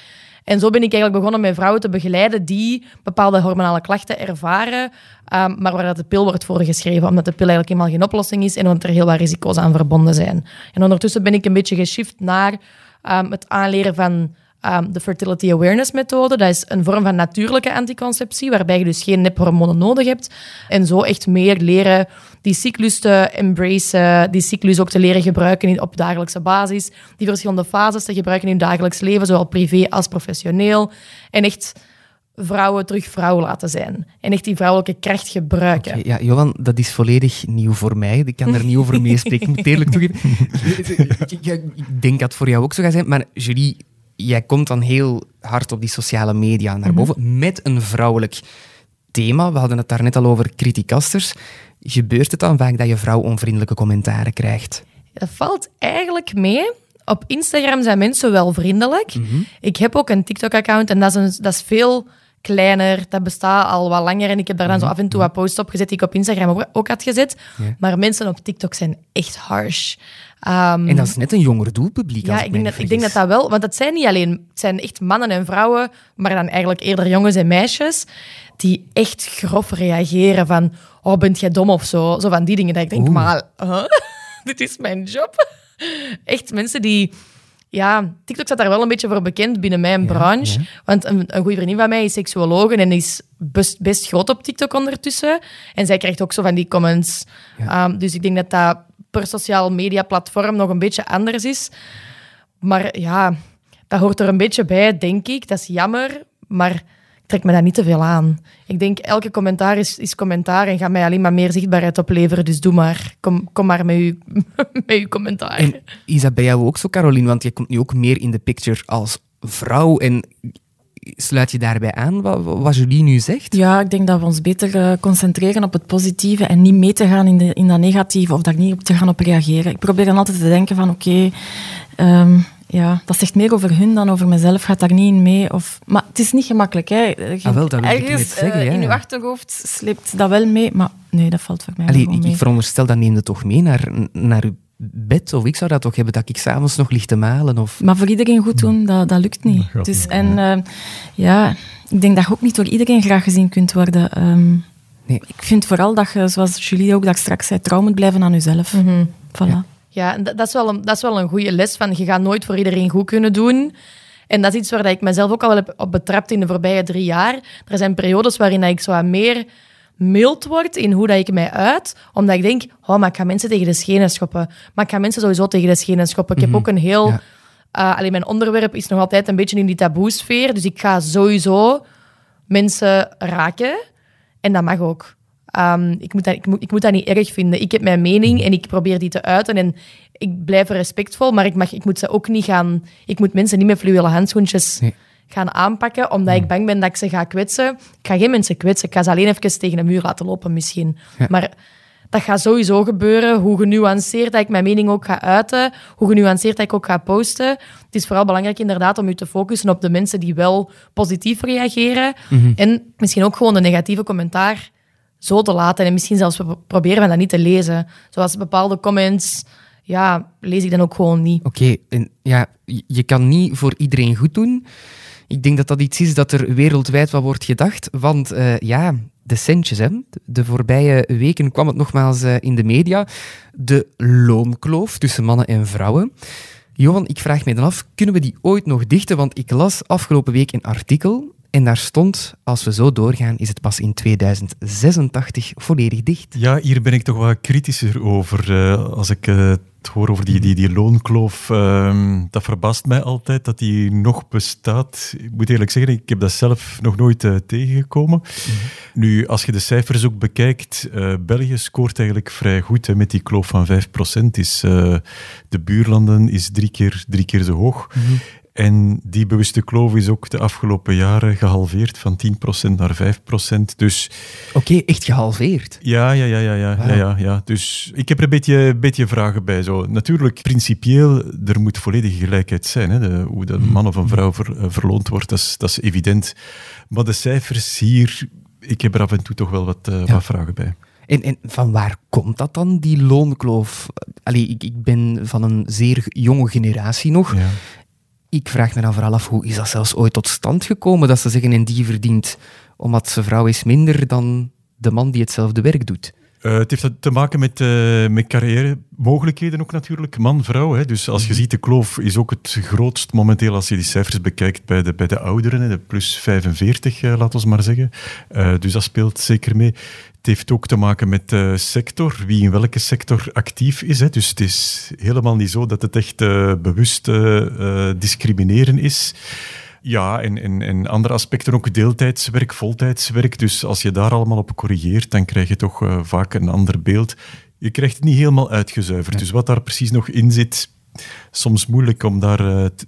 En zo ben ik eigenlijk begonnen met vrouwen te begeleiden die bepaalde hormonale klachten ervaren, um, maar waar de pil wordt voor geschreven, omdat de pil eigenlijk helemaal geen oplossing is en omdat er heel wat risico's aan verbonden zijn. En ondertussen ben ik een beetje geshift naar um, het aanleren van um, de Fertility Awareness methode. Dat is een vorm van natuurlijke anticonceptie, waarbij je dus geen nephormonen nodig hebt. En zo echt meer leren die cyclus te embracen, die cyclus ook te leren gebruiken op dagelijkse basis, die verschillende fases te gebruiken in het dagelijks leven, zowel privé als professioneel. En echt vrouwen terug vrouw laten zijn. En echt die vrouwelijke kracht gebruiken. Okay, ja, Johan, dat is volledig nieuw voor mij. Ik kan er niet over meespreken, ik moet eerlijk toegeven. ik denk dat het voor jou ook zo gaat zijn, maar Julie, jij komt dan heel hard op die sociale media naar boven mm -hmm. met een vrouwelijk thema. We hadden het daar net al over criticasters. Gebeurt het dan vaak dat je vrouwonvriendelijke commentaren krijgt? Dat valt eigenlijk mee. Op Instagram zijn mensen wel vriendelijk. Mm -hmm. Ik heb ook een TikTok-account en dat is, een, dat is veel kleiner. Dat bestaat al wat langer. En ik heb daar dan mm -hmm. zo af en toe wat posts op gezet die ik op Instagram ook had gezet. Maar mensen op TikTok zijn echt harsh. Um, en dat is net een jonger doelpubliek. Ja, ik denk, dat, ik denk dat dat wel. Want het zijn niet alleen het zijn echt mannen en vrouwen, maar dan eigenlijk eerder jongens en meisjes, die echt grof reageren van, oh, bent jij dom of zo? Zo van die dingen dat ik denk, Oeh. maar huh? dit is mijn job. Echt mensen die... Ja, TikTok staat daar wel een beetje voor bekend binnen mijn ja, branche. Ja. Want een, een goede vriendin van mij is seksuoloog en is best, best groot op TikTok ondertussen. En zij krijgt ook zo van die comments. Ja. Um, dus ik denk dat dat per sociaal media platform nog een beetje anders is. Maar ja, dat hoort er een beetje bij, denk ik. Dat is jammer, maar ik trek me dat niet te veel aan. Ik denk, elke commentaar is, commentaar en gaat mij alleen maar meer zichtbaarheid opleveren. Dus doe maar. Kom, kom maar met uw, met commentaar. En is dat bij jou ook zo, Caroline? Want je komt nu ook meer in de picture als vrouw en sluit je daarbij aan wat, wat Julie nu zegt? Ja, ik denk dat we ons beter uh, concentreren op het positieve en niet mee te gaan in, de, in dat negatieve of daar niet op te gaan op reageren. Ik probeer dan altijd te denken van oké, okay, um, ja, dat zegt meer over hun dan over mezelf, gaat daar niet in mee. Of, maar het is niet gemakkelijk. Hè. Je, ah, wel, dat wil ergens, ik zeggen, ja. in je achterhoofd sleept dat wel mee, maar nee, dat valt voor mij Allee, ik, ik veronderstel, dat neemt het toch mee naar, naar uw bed, of ik zou dat toch hebben, dat ik s'avonds nog ligt te malen. Of... Maar voor iedereen goed doen, dat, dat lukt niet. Dat dus, niet. En uh, ja, ik denk dat je ook niet door iedereen graag gezien kunt worden. Um, nee. Ik vind vooral dat je, zoals Julie ook dat straks zei, trouw moet blijven aan jezelf. Mm -hmm. Voilà. Ja, ja dat, is wel een, dat is wel een goede les, van je gaat nooit voor iedereen goed kunnen doen. En dat is iets waar ik mezelf ook al heb op betrapt in de voorbije drie jaar. Er zijn periodes waarin ik zo meer mild word in hoe dat ik mij uit. Omdat ik denk, oh, maar ik ga mensen tegen de schenen schoppen. Maar ik ga mensen sowieso tegen de schenen schoppen. Ik mm -hmm. heb ook een heel... Ja. Uh, alleen mijn onderwerp is nog altijd een beetje in die taboesfeer. Dus ik ga sowieso mensen raken. En dat mag ook. Um, ik, moet dat, ik, moet, ik moet dat niet erg vinden. Ik heb mijn mening en ik probeer die te uiten. En ik blijf respectvol, maar ik, mag, ik moet ze ook niet gaan... Ik moet mensen niet met fluwelen handschoentjes gaan aanpakken, omdat ik bang ben dat ik ze ga kwetsen. Ik ga geen mensen kwetsen. Ik ga ze alleen even tegen een muur laten lopen, misschien. Maar dat gaat sowieso gebeuren. Hoe genuanceerd dat ik mijn mening ook ga uiten, hoe genuanceerd dat ik ook ga posten. Het is vooral belangrijk inderdaad om je te focussen op de mensen die wel positief reageren. Mhm. En misschien ook gewoon de negatieve commentaar zo te laten. En misschien zelfs proberen we dat niet te lezen. Zoals bepaalde comments, ja, lees ik dan ook gewoon niet. Oké, en ja, je kan niet voor iedereen goed doen. Ik denk dat dat iets is dat er wereldwijd wat wordt gedacht. Want uh, ja, de centjes, hè. de voorbije weken kwam het nogmaals uh, in de media. De loonkloof tussen mannen en vrouwen. Johan, ik vraag me dan af, kunnen we die ooit nog dichten? Want ik las afgelopen week een artikel en daar stond, als we zo doorgaan, is het pas in 2086 volledig dicht. Ja, hier ben ik toch wat kritischer over. Uh, als ik uh, het hoor over die, die, die loonkloof, uh, dat verbaast mij altijd dat die nog bestaat. Ik moet eerlijk zeggen, ik heb dat zelf nog nooit uh, tegengekomen. Mm. Nu, als je de cijfers ook bekijkt, België scoort eigenlijk vrij goed hè, met die kloof van 5%. Is, de buurlanden is drie keer, drie keer zo hoog. Mm. En die bewuste kloof is ook de afgelopen jaren gehalveerd van 10% naar 5%. Dus... Oké, okay, echt gehalveerd? Ja, ja, ja, ja, ja, wow. ja, ja, ja, Dus ik heb er een beetje, beetje vragen bij. Zo. Natuurlijk, principieel, er moet volledige gelijkheid zijn. Hè. De, hoe de man of een vrouw ver, uh, verloond wordt, dat is, dat is evident. Maar de cijfers hier, ik heb er af en toe toch wel wat, uh, ja. wat vragen bij. En, en, van waar komt dat dan, die loonkloof? Allee, ik, ik ben van een zeer jonge generatie nog. Ja ik vraag me dan vooral af, hoe is dat zelfs ooit tot stand gekomen dat ze zeggen en die verdient, omdat zijn vrouw is minder dan de man die hetzelfde werk doet? Uh, het heeft te maken met, uh, met carrière-mogelijkheden ook natuurlijk, man-vrouw. Dus als je ziet, de kloof is ook het grootst momenteel als je die cijfers bekijkt bij de, bij de ouderen, de plus 45, uh, laten we maar zeggen. dus dat speelt zeker mee. Het heeft ook te maken met de sector, wie in welke sector actief is. Hè. Dus het is helemaal niet zo dat het echt uh, bewust uh, discrimineren is. Ja, en, en, en andere aspecten ook deeltijdswerk, voltijdswerk. Dus als je daar allemaal op corrigeert, dan krijg je toch uh, vaak een ander beeld. Je krijgt het niet helemaal uitgezuiverd. Dus wat daar precies nog in zit, soms moeilijk om daar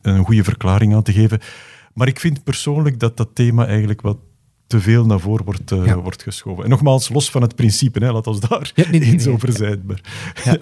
een goede verklaring aan te geven. Maar ik vind persoonlijk dat dat thema eigenlijk wat te veel naar voren wordt, uh, ja. wordt geschoven. En nogmaals, los van het principe, hè, laat ons daar ja, nee, nee, eens nee, over zijn. Ja.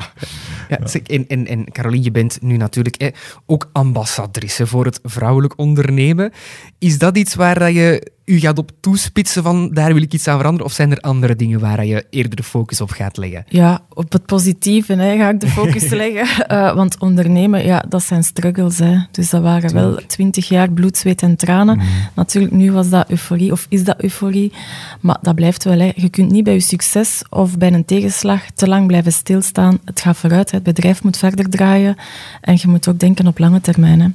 ja. En, en, en Caroline, je bent nu natuurlijk hè, ook ambassadrice voor het vrouwelijk ondernemen. Is dat iets waar je u gaat op toespitsen van daar wil ik iets aan veranderen? Of zijn er andere dingen waar je eerder de focus op gaat leggen? Ja, op het positieve hè, ga ik de focus leggen. Uh, want ondernemen, ja, dat zijn struggles. Hè. Dus dat waren wel twintig jaar bloed, zweet en tranen. Mm. Natuurlijk, nu was dat euforie, of is dat euforie. Maar dat blijft wel. Hè. Je kunt niet bij je succes of bij een tegenslag te lang blijven stilstaan. Het gaat vooruit, hè. het bedrijf moet verder draaien. En je moet ook denken op lange termijn. Hè.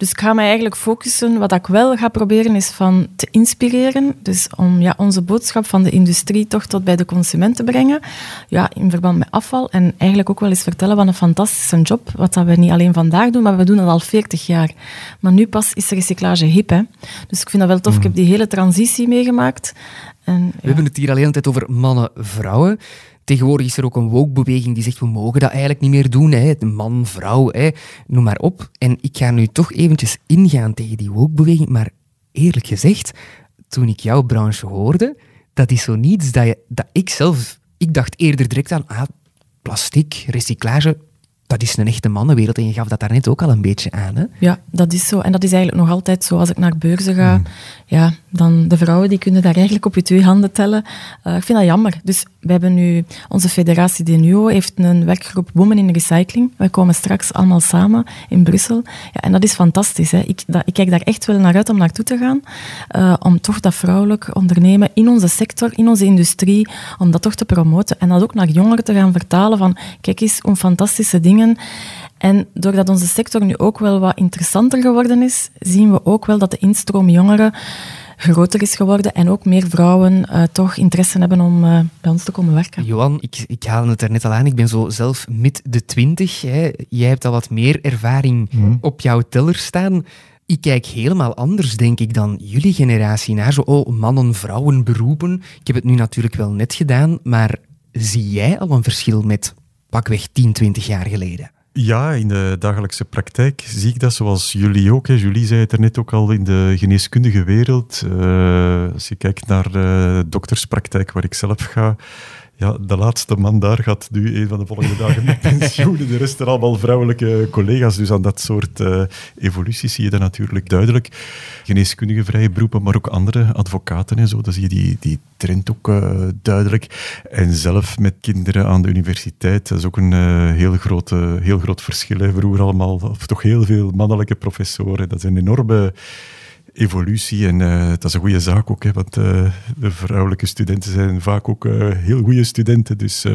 Dus ik ga me eigenlijk focussen. Wat ik wel ga proberen is van te inspireren. Dus om ja, onze boodschap van de industrie toch tot bij de consument te brengen. Ja, in verband met afval. En eigenlijk ook wel eens vertellen wat een fantastische job. Wat dat we niet alleen vandaag doen, maar we doen dat al 40 jaar. Maar nu pas is recyclage hip. Hè. Dus ik vind dat wel tof. Ik heb die hele transitie meegemaakt. En, ja. We hebben het hier alleen altijd over mannen, vrouwen. Tegenwoordig is er ook een woke-beweging die zegt we mogen dat eigenlijk niet meer doen. Hè. Man, vrouw, hè. noem maar op. En ik ga nu toch eventjes ingaan tegen die woke-beweging. Maar eerlijk gezegd, toen ik jouw branche hoorde, dat is zo niets dat, je, dat ik zelf... Ik dacht eerder direct aan ah, plastic, recyclage, dat is een echte mannenwereld en je gaf dat daarnet ook al een beetje aan. Hè? Ja, dat is zo. En dat is eigenlijk nog altijd zo. Als ik naar beurzen ga, mm. ja, dan de vrouwen die kunnen daar eigenlijk op je twee handen tellen. Uh, ik vind dat jammer. Dus we hebben nu, onze federatie DNUO heeft een werkgroep Women in Recycling. Wij komen straks allemaal samen in Brussel. Ja, en dat is fantastisch. Hè. Ik, ik kijk daar echt wel naar uit om naartoe te gaan. Uh, om toch dat vrouwelijk ondernemen in onze sector, in onze industrie, om dat toch te promoten. En dat ook naar jongeren te gaan vertalen van, kijk eens, hoe fantastische dingen en doordat onze sector nu ook wel wat interessanter geworden is, zien we ook wel dat de instroom jongeren groter is geworden en ook meer vrouwen uh, toch interesse hebben om uh, bij ons te komen werken. Johan, ik, ik haalde het er net al aan, ik ben zo zelf mid de twintig. Jij hebt al wat meer ervaring mm. op jouw teller staan ik kijk helemaal anders, denk ik, dan jullie generatie naar zo, oh, mannen, vrouwen, beroepen. Ik heb het nu natuurlijk wel net gedaan, maar zie jij al een verschil met pakweg 10, 20 jaar geleden? Ja, in de dagelijkse praktijk zie ik dat zoals jullie ook. Hè. Julie zei het er net ook al in de geneeskundige wereld. Uh, als je kijkt naar de dokterspraktijk waar ik zelf ga, ja, de laatste man daar gaat nu een van de volgende dagen met pensioen. De rest zijn allemaal vrouwelijke collega's. Dus aan dat soort uh, evoluties zie je dat natuurlijk duidelijk. Geneeskundige vrije beroepen, maar ook andere advocaten en zo. Dan zie je die, die trend ook uh, duidelijk. En zelf met kinderen aan de universiteit, dat is ook een uh, heel, grote, heel groot verschil. Hè. Vroeger allemaal, of toch heel veel mannelijke professoren. Dat is een enorme evolutie. En uh, dat is een goede zaak ook, hè, want uh, de vrouwelijke studenten zijn vaak ook uh, heel goede studenten. Dus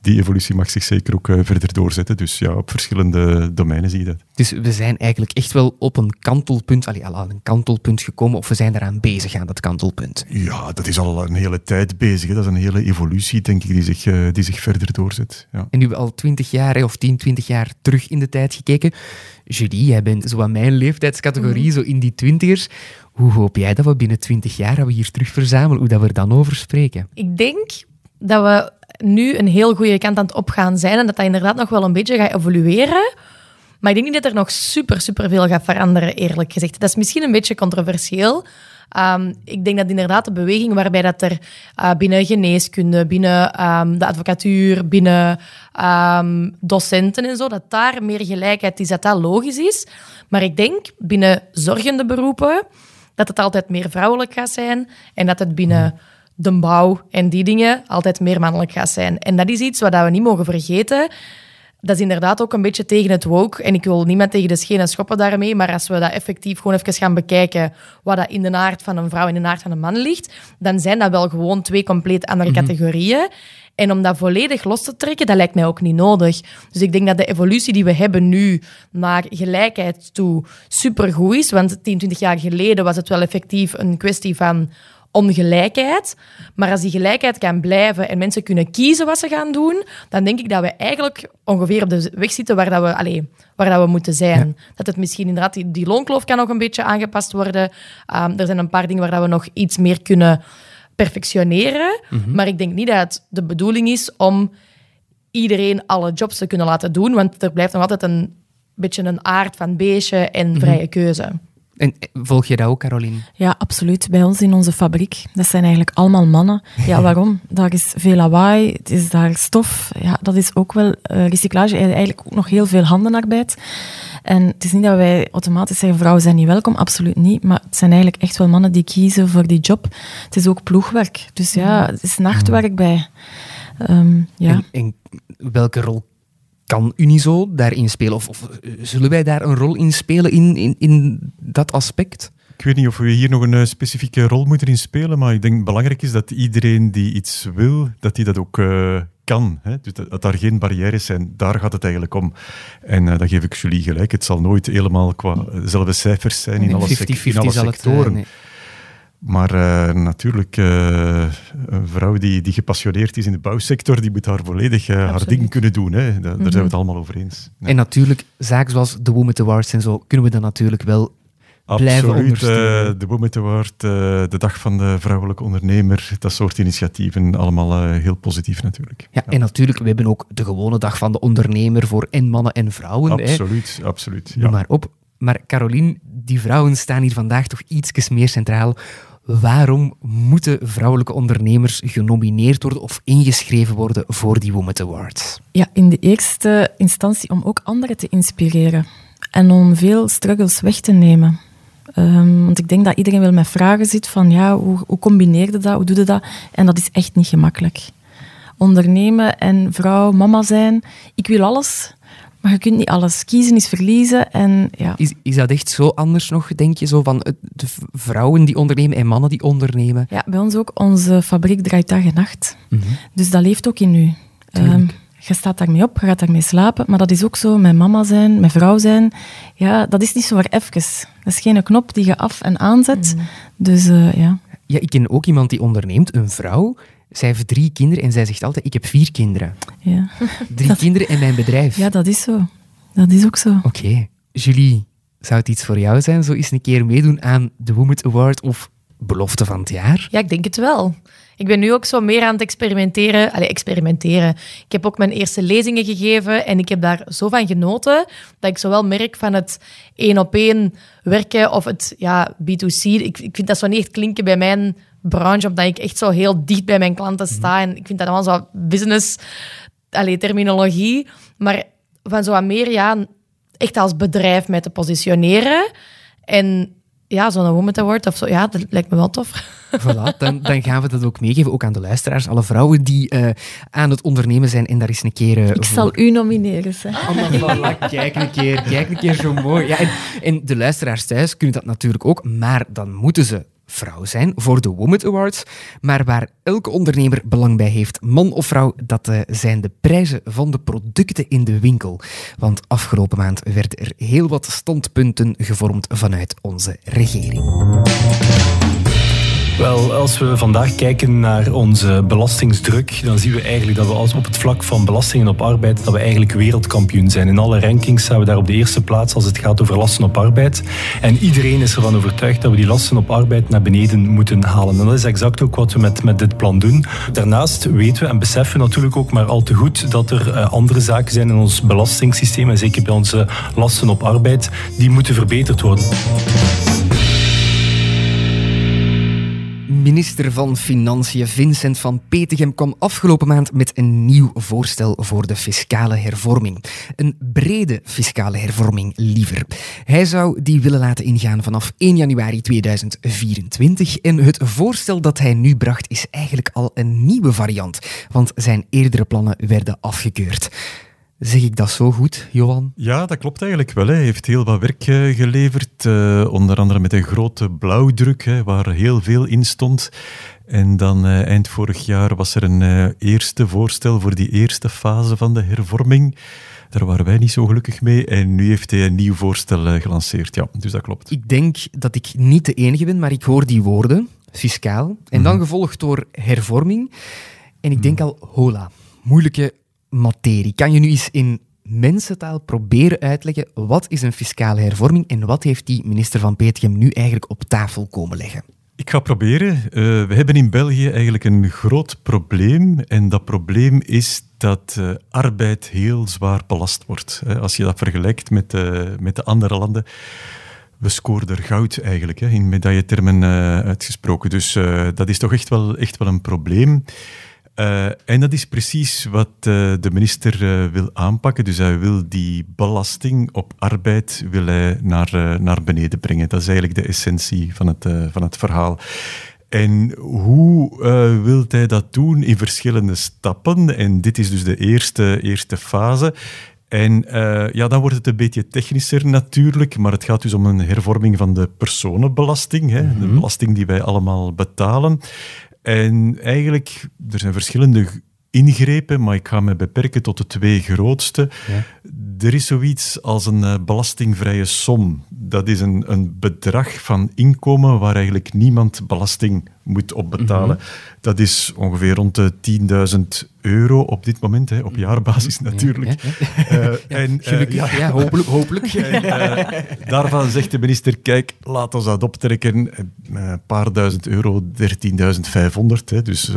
die evolutie mag zich zeker ook verder doorzetten. Dus ja, op verschillende domeinen zie je dat. Dus we zijn eigenlijk echt wel op een kantelpunt, allee, al aan een kantelpunt gekomen, of we zijn eraan bezig aan dat kantelpunt? Ja, dat is al een hele tijd bezig. Hè. Dat is een hele evolutie, denk ik, die zich, die zich verder doorzet. Ja. En nu al twintig jaar, of 10, 20 jaar terug in de tijd gekeken. Julie, jij bent zo aan mijn leeftijdscategorie, mhm. zo in die twintigers. Hoe hoop jij dat we binnen twintig jaar we hier terug verzamelen, hoe dat we er dan over spreken? Ik denk dat we nu een heel goede kant aan het opgaan zijn en dat dat inderdaad nog wel een beetje gaat evolueren. Maar ik denk niet dat er nog super, super veel gaat veranderen, eerlijk gezegd. Dat is misschien een beetje controversieel. Ehm, ik denk dat inderdaad de beweging waarbij dat er uh, binnen geneeskunde, binnen um, de advocatuur, binnen um, docenten en zo, dat daar meer gelijkheid is, dat dat logisch is. Maar ik denk binnen zorgende beroepen dat het altijd meer vrouwelijk gaat zijn en dat het binnen de bouw en die dingen altijd meer mannelijk gaat zijn. En dat is iets wat we niet mogen vergeten dat is inderdaad ook een beetje tegen het woke. En ik wil niemand tegen de schenen schoppen daarmee. Maar als we dat effectief gewoon even gaan bekijken, wat dat in de aard van een vrouw en in de aard van een man ligt, dan zijn dat wel gewoon twee compleet andere mhm. categorieën. En om dat volledig los te trekken, dat lijkt mij ook niet nodig. Dus ik denk dat de evolutie die we hebben nu naar gelijkheid toe supergoed is. Want 10, 20 jaar geleden was het wel effectief een kwestie van ongelijkheid. Maar als die gelijkheid kan blijven en mensen kunnen kiezen wat ze gaan doen, dan denk ik dat we eigenlijk ongeveer op de weg zitten waar, dat we, allez, waar dat we moeten zijn. Dat het misschien inderdaad, die, die loonkloof kan nog een beetje aangepast worden. Um, er zijn een paar dingen waar dat we nog iets meer kunnen perfectioneren. Mhm. Maar ik denk niet dat het de bedoeling is om iedereen alle jobs te kunnen laten doen, want er blijft nog altijd een beetje een aard van beestje en mhm. vrije keuze. En volg je dat ook, Caroline? Ja, absoluut. Bij ons in onze fabriek, dat zijn eigenlijk allemaal mannen. Ja, waarom? Daar is veel lawaai, het is daar stof. Ja, dat is ook wel uh, recyclage, eigenlijk ook nog heel veel handenarbeid. En het is niet dat wij automatisch zeggen, vrouwen zijn niet welkom, absoluut niet. Maar het zijn eigenlijk echt wel mannen die kiezen voor die job. Het is ook ploegwerk. Dus ja, het is nachtwerk bij. Um, ja. en, en welke rol kan Unizo daarin spelen? Of, of, eh, zullen wij daar een rol in spelen in, in, in dat aspect? Ik weet niet of we hier nog een eh, specifieke rol moeten in spelen, maar ik denk belangrijk is dat iedereen die iets wil, dat die dat ook uh, kan. Hè? Dus dat, dat, daar geen barrières zijn, daar gaat het eigenlijk om. En uh, dan geef ik jullie gelijk, het zal nooit helemaal qua dezelfde cijfers zijn in alle, 50 -50 in alle sectoren. Het, maar uh, natuurlijk, uh, een vrouw die, die gepassioneerd is in de bouwsector, die moet daar volledig uh, haar ding kunnen doen. Hè. Daar, mm -hmm. zijn we het allemaal over eens. Ja. En natuurlijk, zaken zoals de Women Awards en zo, kunnen we dan natuurlijk wel Absoluut, blijven ondersteunen. de Women Award, de Dag van de Vrouwelijke Ondernemer, dat soort initiatieven, allemaal heel positief natuurlijk. Ja, ja, en natuurlijk, we hebben ook de gewone Dag van de Ondernemer voor en mannen en vrouwen. Absoluut, hè. absoluut. Ja. maar op. Maar Caroline, die vrouwen staan hier vandaag toch iets meer centraal waarom moeten vrouwelijke ondernemers genomineerd worden of ingeschreven worden voor die Women Awards? Ja, in de eerste instantie om ook anderen te inspireren en om veel struggles weg te nemen. Um, want ik denk dat iedereen wel met vragen zit van ja, hoe, hoe combineer je dat, hoe doe je dat? En dat is echt niet gemakkelijk. Ondernemen en vrouw, mama zijn, ik wil alles, maar je kunt niet alles. Kiezen is verliezen. En, ja. is, is dat echt zo anders nog, denk je? Zo van de vrouwen die ondernemen en mannen die ondernemen? Ja, bij ons ook. Onze fabriek draait dag en nacht. Mhm. Dus dat leeft ook in u. Um, je staat daarmee op, je gaat daarmee slapen. Maar dat is ook zo met mama zijn, met vrouw zijn. Ja, dat is niet zo voor even. Dat is geen knop die je af en aanzet. Dus uh, ja. Ja, ik ken ook iemand die onderneemt, een vrouw. Zij heeft drie kinderen en zij zegt altijd, ik heb vier kinderen. Ja. Drie kinderen in mijn bedrijf. Ja, dat is zo. Dat is ook zo. Oké. Okay. Julie, zou het iets voor jou zijn? Zo eens een keer meedoen aan de Women Award of belofte van het jaar? Ja, ik denk het wel. Ik ben nu ook zo meer aan het experimenteren. Allee, experimenteren. Ik heb ook mijn eerste lezingen gegeven en ik heb daar zo van genoten dat ik zowel merk van het één op één werken of het ja, B2C. Ik, ik vind dat zo niet echt klinken bij mijn branche, omdat ik echt zo heel dicht bij mijn klanten sta. En ik vind dat allemaal zo business allee, terminologie. Maar van zo wat meer ja, echt als bedrijf mij te positioneren. En ja, zo'n Woman Award of zo, ja, dat lijkt me wel tof. Voilà, dan, dan gaan we dat ook meegeven, ook aan de luisteraars. Alle vrouwen die uh, aan het ondernemen zijn en daar is een keer... Uh, Ik zal u nomineren, zeg. Oh, voilà, kijk een keer, kijk een keer zo mooi. Ja, en, en de luisteraars thuis kunnen dat natuurlijk ook, maar dan moeten ze vrouw zijn voor de Woman Awards. Maar waar elke ondernemer belang bij heeft, man of vrouw, dat uh, zijn de prijzen van de producten in de winkel. Want afgelopen maand werden er heel wat standpunten gevormd vanuit onze regering. Wel, als we vandaag kijken naar onze belastingsdruk, dan zien we eigenlijk dat we als op het vlak van belastingen op arbeid, dat we eigenlijk wereldkampioen zijn. In alle rankings staan we daar op de eerste plaats als het gaat over lasten op arbeid. En iedereen is ervan overtuigd dat we die lasten op arbeid naar beneden moeten halen. En dat is exact ook wat we met, met dit plan doen. Daarnaast weten we en beseffen natuurlijk ook maar al te goed dat er uh, andere zaken zijn in ons belastingssysteem, en zeker bij onze lasten op arbeid, die moeten verbeterd worden. Minister van Financiën Vincent van Petegem kwam afgelopen maand met een nieuw voorstel voor de fiscale hervorming. Een brede fiscale hervorming liever. Hij zou die willen laten ingaan vanaf 1 januari 2024 en het voorstel dat hij nu bracht is eigenlijk al een nieuwe variant, want zijn eerdere plannen werden afgekeurd. Zeg ik dat zo goed, Johan? Ja, dat klopt eigenlijk wel. Hij heeft heel wat werk uh, geleverd, uh, onder andere met een grote blauwdruk, hè, waar heel veel in stond. En dan uh, eind vorig jaar was er een eerste voorstel voor die eerste fase van de hervorming. Daar waren wij niet zo gelukkig mee. En nu heeft hij een nieuw voorstel gelanceerd. Ja, dus dat klopt. Ik denk dat ik niet de enige ben, maar ik hoor die woorden, fiscaal. En mm dan gevolgd door hervorming. En ik denk al, hola, moeilijke materie. Kan je nu eens in mensentaal proberen uitleggen wat is een fiscale hervorming en wat heeft die minister van Petegem nu eigenlijk op tafel komen leggen? Ik ga proberen. Uh, we hebben in België eigenlijk een groot probleem. En dat probleem is dat uh, arbeid heel zwaar belast wordt. Uh, als je dat vergelijkt met, met de andere landen. We scoren er goud eigenlijk, in medailletermen uitgesproken. Dus dat is toch echt wel, echt wel een probleem. Uh, en dat is precies wat uh, de minister uh, wil aanpakken. Dus hij wil die belasting op arbeid wil hij naar, naar beneden brengen. Dat is eigenlijk de essentie van het, van het verhaal. En hoe wil hij dat doen? In verschillende stappen. En dit is dus de eerste, eerste fase. En ja, dan wordt het een beetje technischer natuurlijk, maar het gaat dus om een hervorming van de personenbelasting, hè, de belasting die wij allemaal betalen. En eigenlijk, er zijn verschillende ingrepen, maar ik ga me beperken tot de twee grootste. Ja. Er is zoiets als een uh, belastingvrije som. Dat is een, een bedrag van inkomen waar eigenlijk niemand belasting moet op betalen. Mm -hmm. Dat is ongeveer rond de 10.000 euro op dit moment, hè, op jaarbasis natuurlijk. Ja, ja. Uh, en, uh, ja, hopelijk. hopelijk. en, daarvan zegt de minister, kijk, laat ons dat optrekken. Een paar duizend euro, 13.500. Dus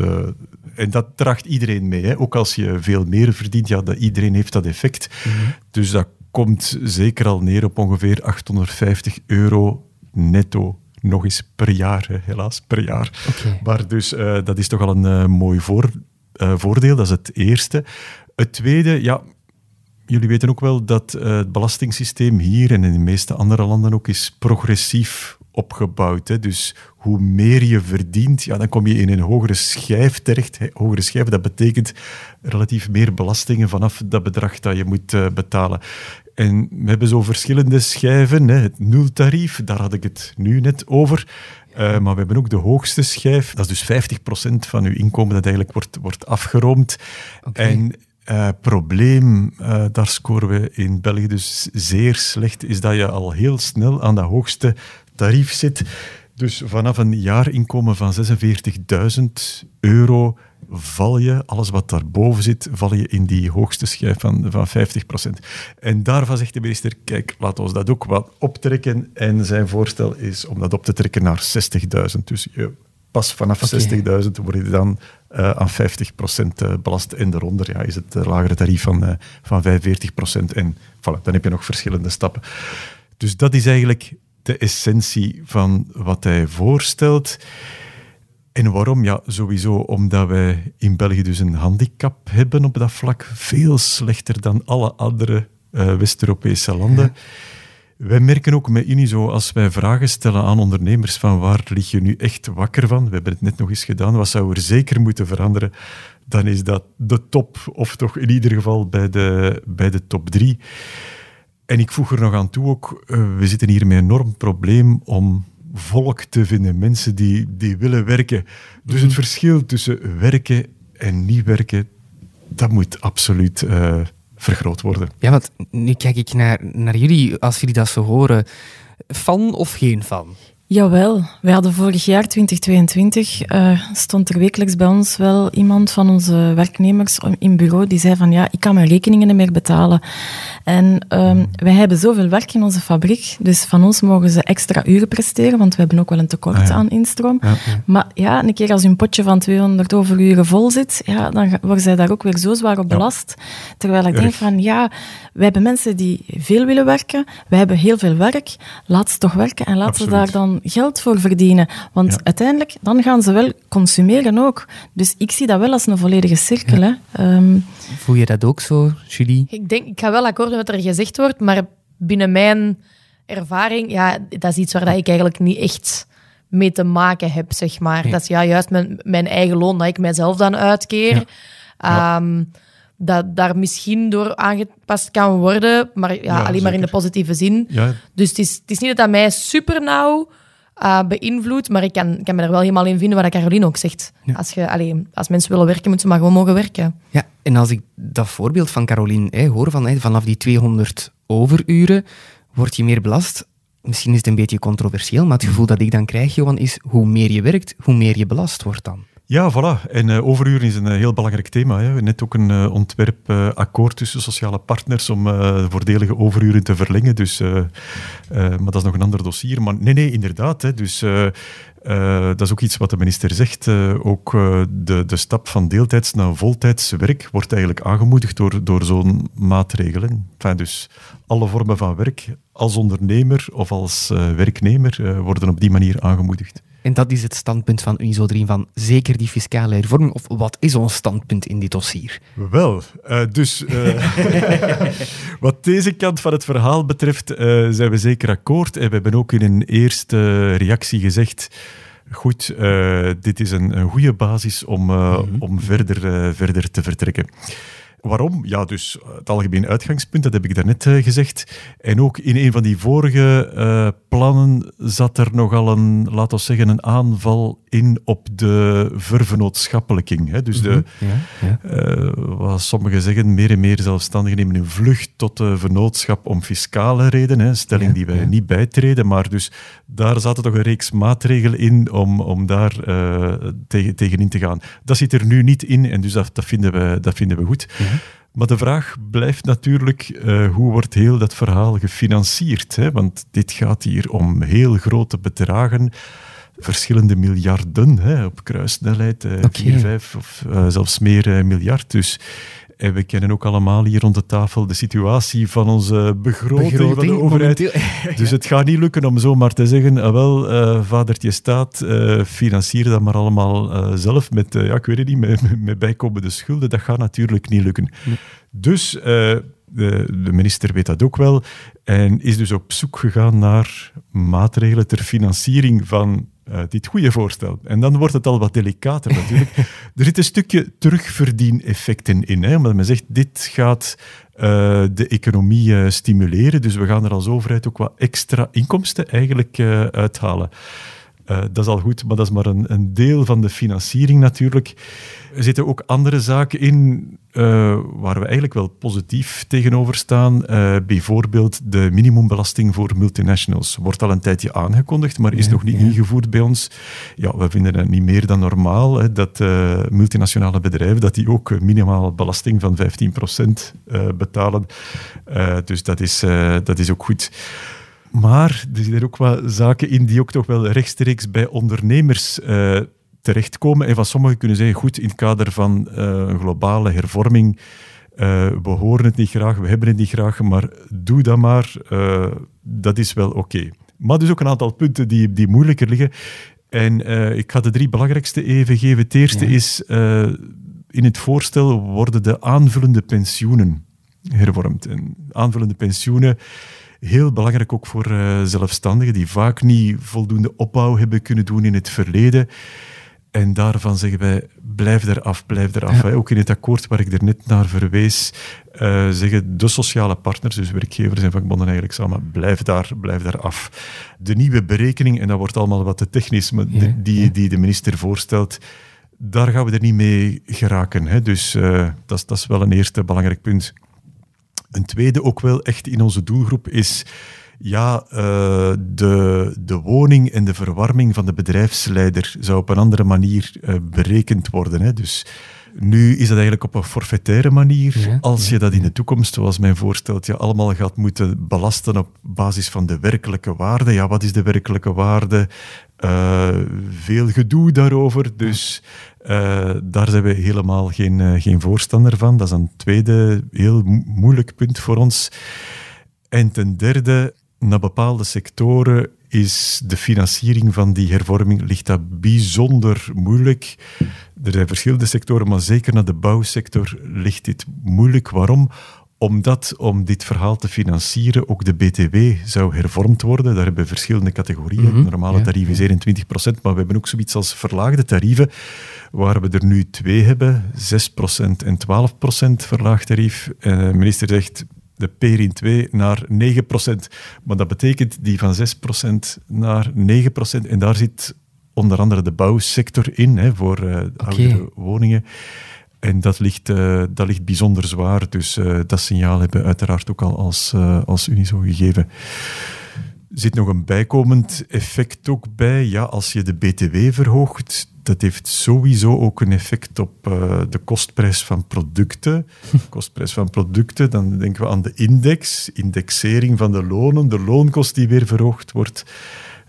en dat draagt iedereen mee. Hè. Ook als je veel meer verdient, ja, dat, iedereen heeft dat effect. Mm -hmm. Dus dat komt zeker al neer op ongeveer 850 euro netto. Nog eens per jaar, hè, helaas, per jaar. Okay. Maar dus uh, dat is toch al een uh, mooi voor, uh, voordeel, dat is het eerste. Het tweede, ja, jullie weten ook wel dat het belastingssysteem hier en in de meeste andere landen ook is progressief opgebouwd. Hè. Dus hoe meer je verdient, ja, dan kom je in een hogere schijf terecht. Hè. Hogere schijf, dat betekent relatief meer belastingen vanaf dat bedrag dat je moet uh, betalen. En we hebben zo verschillende schijven. Hè. Het nultarief, daar had ik het nu net over. Uh, maar we hebben ook de hoogste schijf. Dat is dus 50% van uw inkomen dat eigenlijk wordt, wordt afgeroomd. Okay. En Uh, probleem, uh, daar scoren we in België dus zeer slecht, is dat je al heel snel aan dat hoogste tarief zit. Dus vanaf een jaarinkomen van 46.000 euro val je, alles wat daarboven zit, val je in die hoogste schijf van, van 50%. En daarvan zegt de minister, kijk, laten we dat ook wat optrekken. En zijn voorstel is om dat op te trekken naar 60.000. Dus je, pas vanaf okay. 60.000 word je dan uh, aan 50% eh, belast. En daaronder ja, is het lagere tarief van, van 45%. En voilà, dan heb je nog verschillende stappen. Dus dat is eigenlijk de essentie van wat hij voorstelt. En waarom? Ja, sowieso omdat wij in België dus een handicap hebben op dat vlak. Veel slechter dan alle andere uh, West-Europese landen. Wij merken ook met Unizo, als wij vragen stellen aan ondernemers van waar lig je nu echt wakker van, we hebben het net nog eens gedaan, wat zou er zeker moeten veranderen, dan is dat de top, of toch in ieder geval bij de, bij de top drie. En ik voeg er nog aan toe ook, uh, we zitten hier met een enorm probleem om volk te vinden, mensen die, die willen werken. Dus het mhm. verschil tussen werken en niet werken, dat moet absoluut uh, vergroot worden. Ja, want nu kijk ik naar, naar jullie, als jullie dat zo horen, van of geen van? Jawel, we hadden vorig jaar, 2022, uh, eh, stond er wekelijks bij ons wel iemand van onze werknemers in bureau die zei van ja, ik kan mijn rekeningen niet meer betalen. En um, wij hebben zoveel werk in onze fabriek, dus van ons mogen ze extra uren presteren, want we hebben ook wel een tekort ah, aan instroom. Maar ja, een keer als een potje van 200 overuren vol zit, ja, dan worden zij daar ook weer zo zwaar op belast. Terwijl ik denk van ja, wij hebben mensen die veel willen werken, wij hebben heel veel werk, laat ze toch werken en laat ze daar dan geld voor verdienen. Want uiteindelijk, dan gaan ze wel consumeren ook. Dus ik zie dat wel als een volledige cirkel. Hè. Um, Voel je dat ook zo, Julie? Ik denk, ik ga wel akkoord met wat er gezegd wordt, maar binnen mijn ervaring, ja, dat is iets waar dat ik eigenlijk niet echt mee te maken heb, zeg maar. Dat is ja, juist mijn, mijn eigen loon dat ik mijzelf dan uitkeer. Ehm, dat daar misschien door aangepast kan worden, maar ja, alleen maar in de positieve zin. Dus het is, het is niet dat dat mij super nauw uh, beïnvloedt. Maar ik kan, kan me er wel helemaal in vinden wat Caroline ook zegt. Als, je, allee, als mensen willen werken, moeten ze maar gewoon mogen werken. Ja, en als ik dat voorbeeld van Caroline hè, hoor, van, hè, vanaf die 200 overuren word je meer belast. Misschien is het een beetje controversieel, maar het gevoel dat ik dan krijg, Johan, is hoe meer je werkt, hoe meer je belast wordt dan. Ja, voilà. En uh, overuren is een uh, heel belangrijk thema. Hè. Net ook een uh, ontwerpakkoord tussen sociale partners om voordelige overuren te verlengen. Dus, maar dat is nog een ander dossier. Maar nee, nee, inderdaad. Hè. Dus dat is ook iets wat de minister zegt. Ook de, de stap van deeltijds naar voltijds werk wordt eigenlijk aangemoedigd door, door zo'n maatregelen. Dus alle vormen van werk als ondernemer of als werknemer worden op die manier aangemoedigd. En dat is het standpunt van Unizo 3 van zeker die fiscale hervorming. Of wat is ons standpunt in dit dossier? Wel, dus wat deze kant van het verhaal betreft zijn we zeker akkoord. En we hebben ook in een eerste reactie gezegd goed, uh, dit is een, een goede basis om, uh, mm -hmm. om verder, uh, verder te vertrekken. Waarom? Ja, dus het algemeen uitgangspunt, dat heb ik daarnet uh, gezegd. En ook in een van die vorige uh, plannen zat er nogal een, laten we zeggen, een aanval in op de vervenootschappelijking. Hè? Dus de, mm -hmm. ja, ja. Uh, wat sommigen zeggen, meer en meer zelfstandigen nemen een vlucht tot de vennootschap om fiscale redenen. Hè? Stelling ja, die wij niet bijtreden, maar dus daar zaten toch een reeks maatregelen in om, om daar tegen, tegenin te gaan. Dat zit er nu niet in en dus dat, dat, vinden, we, dat vinden we goed. Maar de vraag blijft natuurlijk, uh, hoe wordt heel dat verhaal gefinancierd? Hè? Want dit gaat hier om heel grote bedragen, verschillende miljarden hè, op kruissnelheid, uh, okay. 4, 5 of uh, zelfs meer miljard. Dus en we kennen ook allemaal hier rond de tafel de situatie van onze begroting, begroting van de overheid. Dus het gaat niet lukken om zomaar te zeggen, ah, wel, uh, vadertje staat, uh, financier dat maar allemaal uh, zelf met, ja, ik weet het niet, met, met bijkomende schulden. Dat gaat natuurlijk niet lukken. Nee. Dus de, de, minister weet dat ook wel en is dus op zoek gegaan naar maatregelen ter financiering van uh, dit goede voorstel. En dan wordt het al wat delicater natuurlijk. er zit een stukje terugverdieneffecten in. Hè, omdat men zegt, dit gaat uh, de economie uh, stimuleren. Dus we gaan er als overheid ook wat extra inkomsten eigenlijk uithalen. Uh, dat is al goed, maar dat is maar een, een, deel van de financiering natuurlijk. Er zitten ook andere zaken in uh, waar we eigenlijk wel positief tegenover staan. Uh, bijvoorbeeld de minimumbelasting voor multinationals. Wordt al een tijdje aangekondigd, maar is ja, nog niet ja. ingevoerd bij ons. Ja, we vinden het niet meer dan normaal hè, dat multinationale bedrijven dat die ook minimaal belasting van 15% betalen. dus dat is, dat is ook goed. Maar er zitten ook wel zaken in die ook toch wel rechtstreeks bij ondernemers uh, terechtkomen. En van sommigen kunnen zeggen, goed, in het kader van uh, een globale hervorming, uh, we horen het niet graag, we hebben het niet graag, maar doe dat maar, dat is wel oké. Okay. Maar dus ook een aantal punten die, die moeilijker liggen. En ik ga de drie belangrijkste even geven. Het eerste ja. is, in het voorstel worden de aanvullende pensioenen hervormd. En aanvullende pensioenen heel belangrijk ook voor uh, zelfstandigen die vaak niet voldoende opbouw hebben kunnen doen in het verleden. En daarvan zeggen wij, blijf eraf, blijf eraf. Ja. Ook in het akkoord waar ik er net naar verwees, uh, zeggen de sociale partners, dus werkgevers en vakbonden eigenlijk samen, blijf daar, blijf daar af. De nieuwe berekening, en dat wordt allemaal wat te technisch, maar ja, die, ja. die de minister voorstelt, daar gaan we er niet mee geraken. Hè. Dus uh, dat, dat is wel een eerste belangrijk punt. Een tweede ook wel echt in onze doelgroep is ja, uh, de, de woning en de verwarming van de bedrijfsleider zou op een andere manier uh, berekend worden. Hè. Dus nu is dat eigenlijk op een forfaitaire manier. Ja, Als je dat in de toekomst, zoals mijn voorstelt, je allemaal gaat moeten belasten op basis van de werkelijke waarde. Ja, wat is de werkelijke waarde? Uh, veel gedoe daarover. Dus uh, daar zijn we helemaal geen, uh, geen voorstander van. Dat is een tweede heel moeilijk punt voor ons. En ten derde, naar bepaalde sectoren is de financiering van die hervorming ligt dat bijzonder moeilijk. Er zijn verschillende sectoren, maar zeker naar de bouwsector ligt dit moeilijk. Waarom? Omdat om dit verhaal te financieren ook de BTW zou hervormd worden. Daar hebben we verschillende categorieën. Mm -hmm, Normale tarieven is 21%, maar we hebben ook zoiets als verlaagde tarieven, waar we er nu twee hebben, 6% en 12% verlaagd tarief. En de minister zegt, de Perin 2 naar 9%. Maar dat betekent die van 6% naar 9%. En daar zit onder andere de bouwsector in, hè, voor uh, okay. oudere woningen. En dat ligt, uh, dat ligt bijzonder zwaar. Dus uh, dat signaal hebben we uiteraard ook al als, uh, als Unizo gegeven. Er zit nog een bijkomend effect ook bij. Ja, als je de BTW verhoogt, dat heeft sowieso ook een effect op uh, de kostprijs van producten. kostprijs van producten, dan denken we aan de index, indexering van de lonen, de loonkost die weer verhoogd wordt.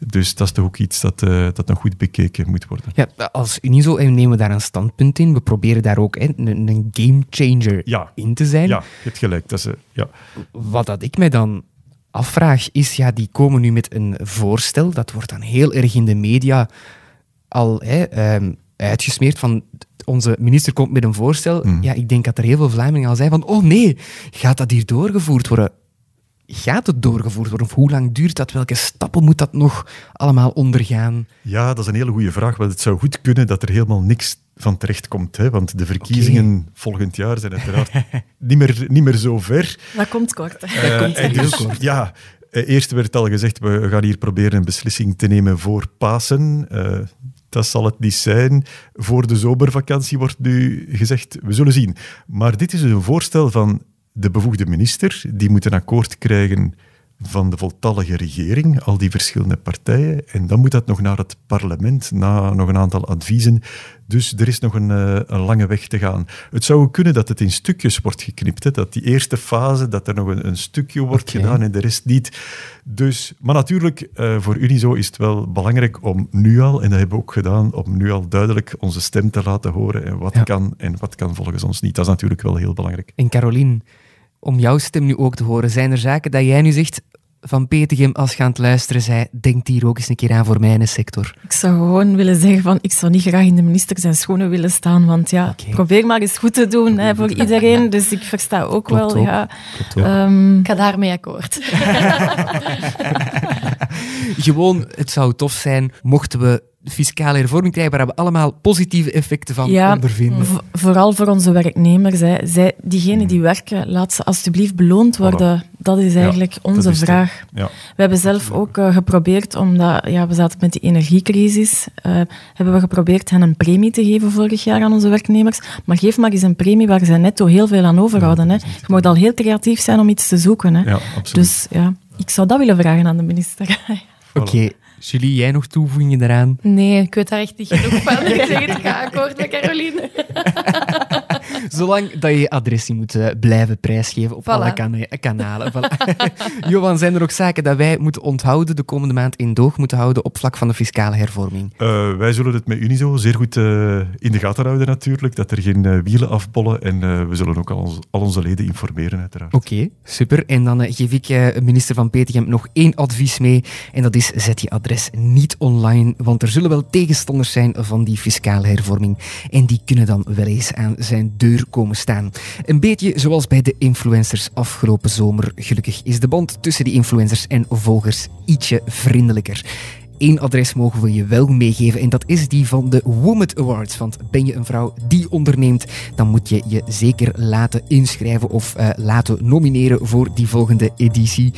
Dus dat is toch ook iets dat, uh, dat nog goed bekeken moet worden. Ja, als Unizo nemen we daar een standpunt in. We proberen daar ook een, een game changer ja. in te zijn. Ja, je hebt gelijk. Dat is, uh, ja. Wat dat ik mij dan afvraag is, ja, die komen nu met een voorstel, dat wordt dan heel erg in de media al hè, um, uitgesmeerd van onze minister komt met een voorstel. Mm. Ja, ik denk dat er heel veel Vlamingen al zijn van oh nee, gaat dat hier doorgevoerd worden? Gaat het doorgevoerd worden? Of hoe lang duurt dat? Welke stappen moet dat nog allemaal ondergaan? Ja, dat is een hele goede vraag. Want het zou goed kunnen dat er helemaal niks van terecht komt. Hè? Want de verkiezingen okay. volgend jaar zijn uiteraard niet, meer, niet meer zo ver. Dat komt kort. Uh, dat komt dus, kort. Ja, eerst werd al gezegd, we gaan hier proberen een beslissing te nemen voor Pasen. Uh, dat zal het niet zijn. Voor de zomervakantie wordt nu gezegd, we zullen zien. Maar dit is dus een voorstel van de bevoegde minister. Die moet een akkoord krijgen van de voltallige regering, al die verschillende partijen. En dan moet dat nog naar het parlement, na nog een aantal adviezen. Dus er is nog een, uh, een lange weg te gaan. Het zou kunnen dat het in stukjes wordt geknipt. Hè? Dat die eerste fase, dat er nog een, een stukje wordt okay. gedaan en de rest niet. Dus, maar natuurlijk, uh, voor Unizo is het wel belangrijk om nu al, en dat hebben we ook gedaan, om nu al duidelijk onze stem te laten horen. En wat ja. kan en wat kan volgens ons niet. Dat is natuurlijk wel heel belangrijk. En Caroline, om jouw stem nu ook te horen, zijn er zaken dat jij nu zegt van Petegem, als je aan het luisteren zei, denkt hier ook eens een keer aan voor mijn sector? Ik zou gewoon willen zeggen van, ik zou niet graag in de minister zijn schoenen willen staan, want ja, okay. probeer maar eens goed te doen hè, voor iedereen. Dus ik versta ook Klopt wel, ook. ja. Um, ik ga daarmee akkoord. gewoon, het zou tof zijn mochten we fiscale hervorming krijgen waar we allemaal positieve effecten van Ja, ondervinden. v- vooral voor onze werknemers. Hè. Zij, diegenen die werken, laat ze alsjeblieft beloond worden. Dat is eigenlijk onze is vraag. Ja. We hebben zelf ook eh, geprobeerd, omdat ja, we zaten met die energiecrisis, eh, hebben we geprobeerd hen een premie te geven vorig jaar aan onze werknemers. Maar geef maar eens een premie waar zij netto heel veel aan overhouden. Hè. Je moet al heel creatief zijn om iets te zoeken. Hè. Ja, absoluut. Dus ja, ik zou dat willen vragen aan de minister. Oké, Julie, jij nog toevoegingen daaraan? Nee, ik weet daar echt niet genoeg van. Ik zeg het, ga akkoord met Caroline. Zolang dat je je adres niet moet eh, blijven prijsgeven op Voilà. alle kana- kanalen. Voilà. Johan, zijn er ook zaken dat wij moeten onthouden de komende maand in doog moeten houden op vlak van de fiscale hervorming? Eh, wij zullen het met Unizo zeer goed eh, in de gaten houden natuurlijk, dat er geen wielen afbollen en eh, we zullen ook al, ons- al onze leden informeren uiteraard. Oké, super. En dan geef ik eh, minister Van Petegem nog één advies mee. En dat is, zet je adres niet online, want er zullen wel tegenstanders zijn van die fiscale hervorming. En die kunnen dan wel eens aan zijn deur komen staan. Een beetje zoals bij de influencers afgelopen zomer. Gelukkig is de band tussen die influencers en volgers ietsje vriendelijker. Eén adres mogen we je wel meegeven en dat is die van de Womet Awards. Want ben je een vrouw die onderneemt, dan moet je je zeker laten inschrijven of eh, laten nomineren voor die volgende editie.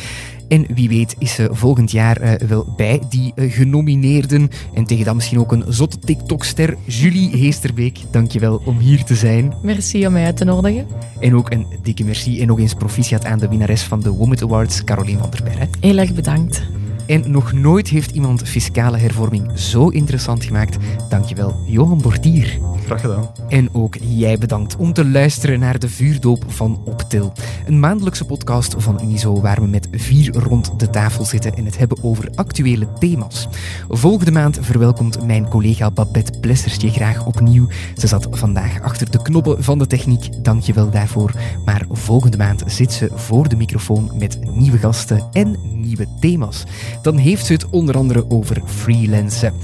En wie weet is ze volgend jaar eh, wel bij die eh, genomineerden. En tegen dan misschien ook een zotte TikTok-ster, Julie Heesterbeek. Dankjewel om hier te zijn. Merci om mij uit te nodigen. En ook een dikke merci en nog eens proficiat aan de winnares van de Womet Awards, Caroline van der Berre. Heel erg bedankt. En nog nooit heeft iemand fiscale hervorming zo interessant gemaakt. Dankjewel, Johan Bortier. Graag gedaan. En ook jij bedankt om te luisteren naar de vuurdoop van Optil. Een maandelijkse podcast van Unizo waar we met vier rond de tafel zitten en het hebben over actuele thema's. Volgende maand verwelkomt mijn collega Babette Plessers je graag opnieuw. Ze zat vandaag achter de knoppen van de techniek, dankjewel daarvoor. Maar volgende maand zit ze voor de microfoon met nieuwe gasten en nieuwe thema's. Dan heeft ze het onder andere over freelancen.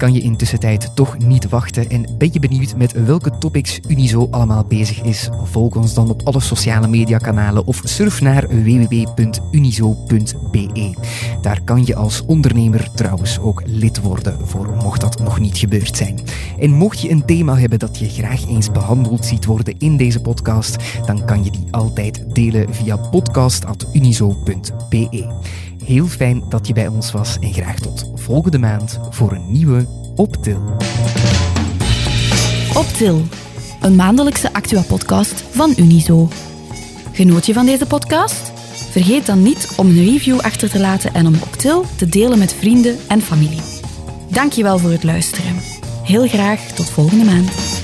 Kan je intussen tijd toch niet wachten en ben je benieuwd met welke topics Unizo allemaal bezig is? Volg ons dan op alle sociale mediakanalen of surf naar www.unizo.be. Daar kan je als ondernemer trouwens ook lid worden, voor mocht dat nog niet gebeurd zijn. En mocht je een thema hebben dat je graag eens behandeld ziet worden in deze podcast, dan kan je die altijd delen via podcast.unizo.be. Heel fijn dat je bij ons was en graag tot volgende maand voor een nieuwe Optil. Optil, een maandelijkse Actua-podcast van Unizo. Genoot je van deze podcast? Vergeet dan niet om een review achter te laten en om Optil te delen met vrienden en familie. Dankjewel voor het luisteren. Heel graag tot volgende maand.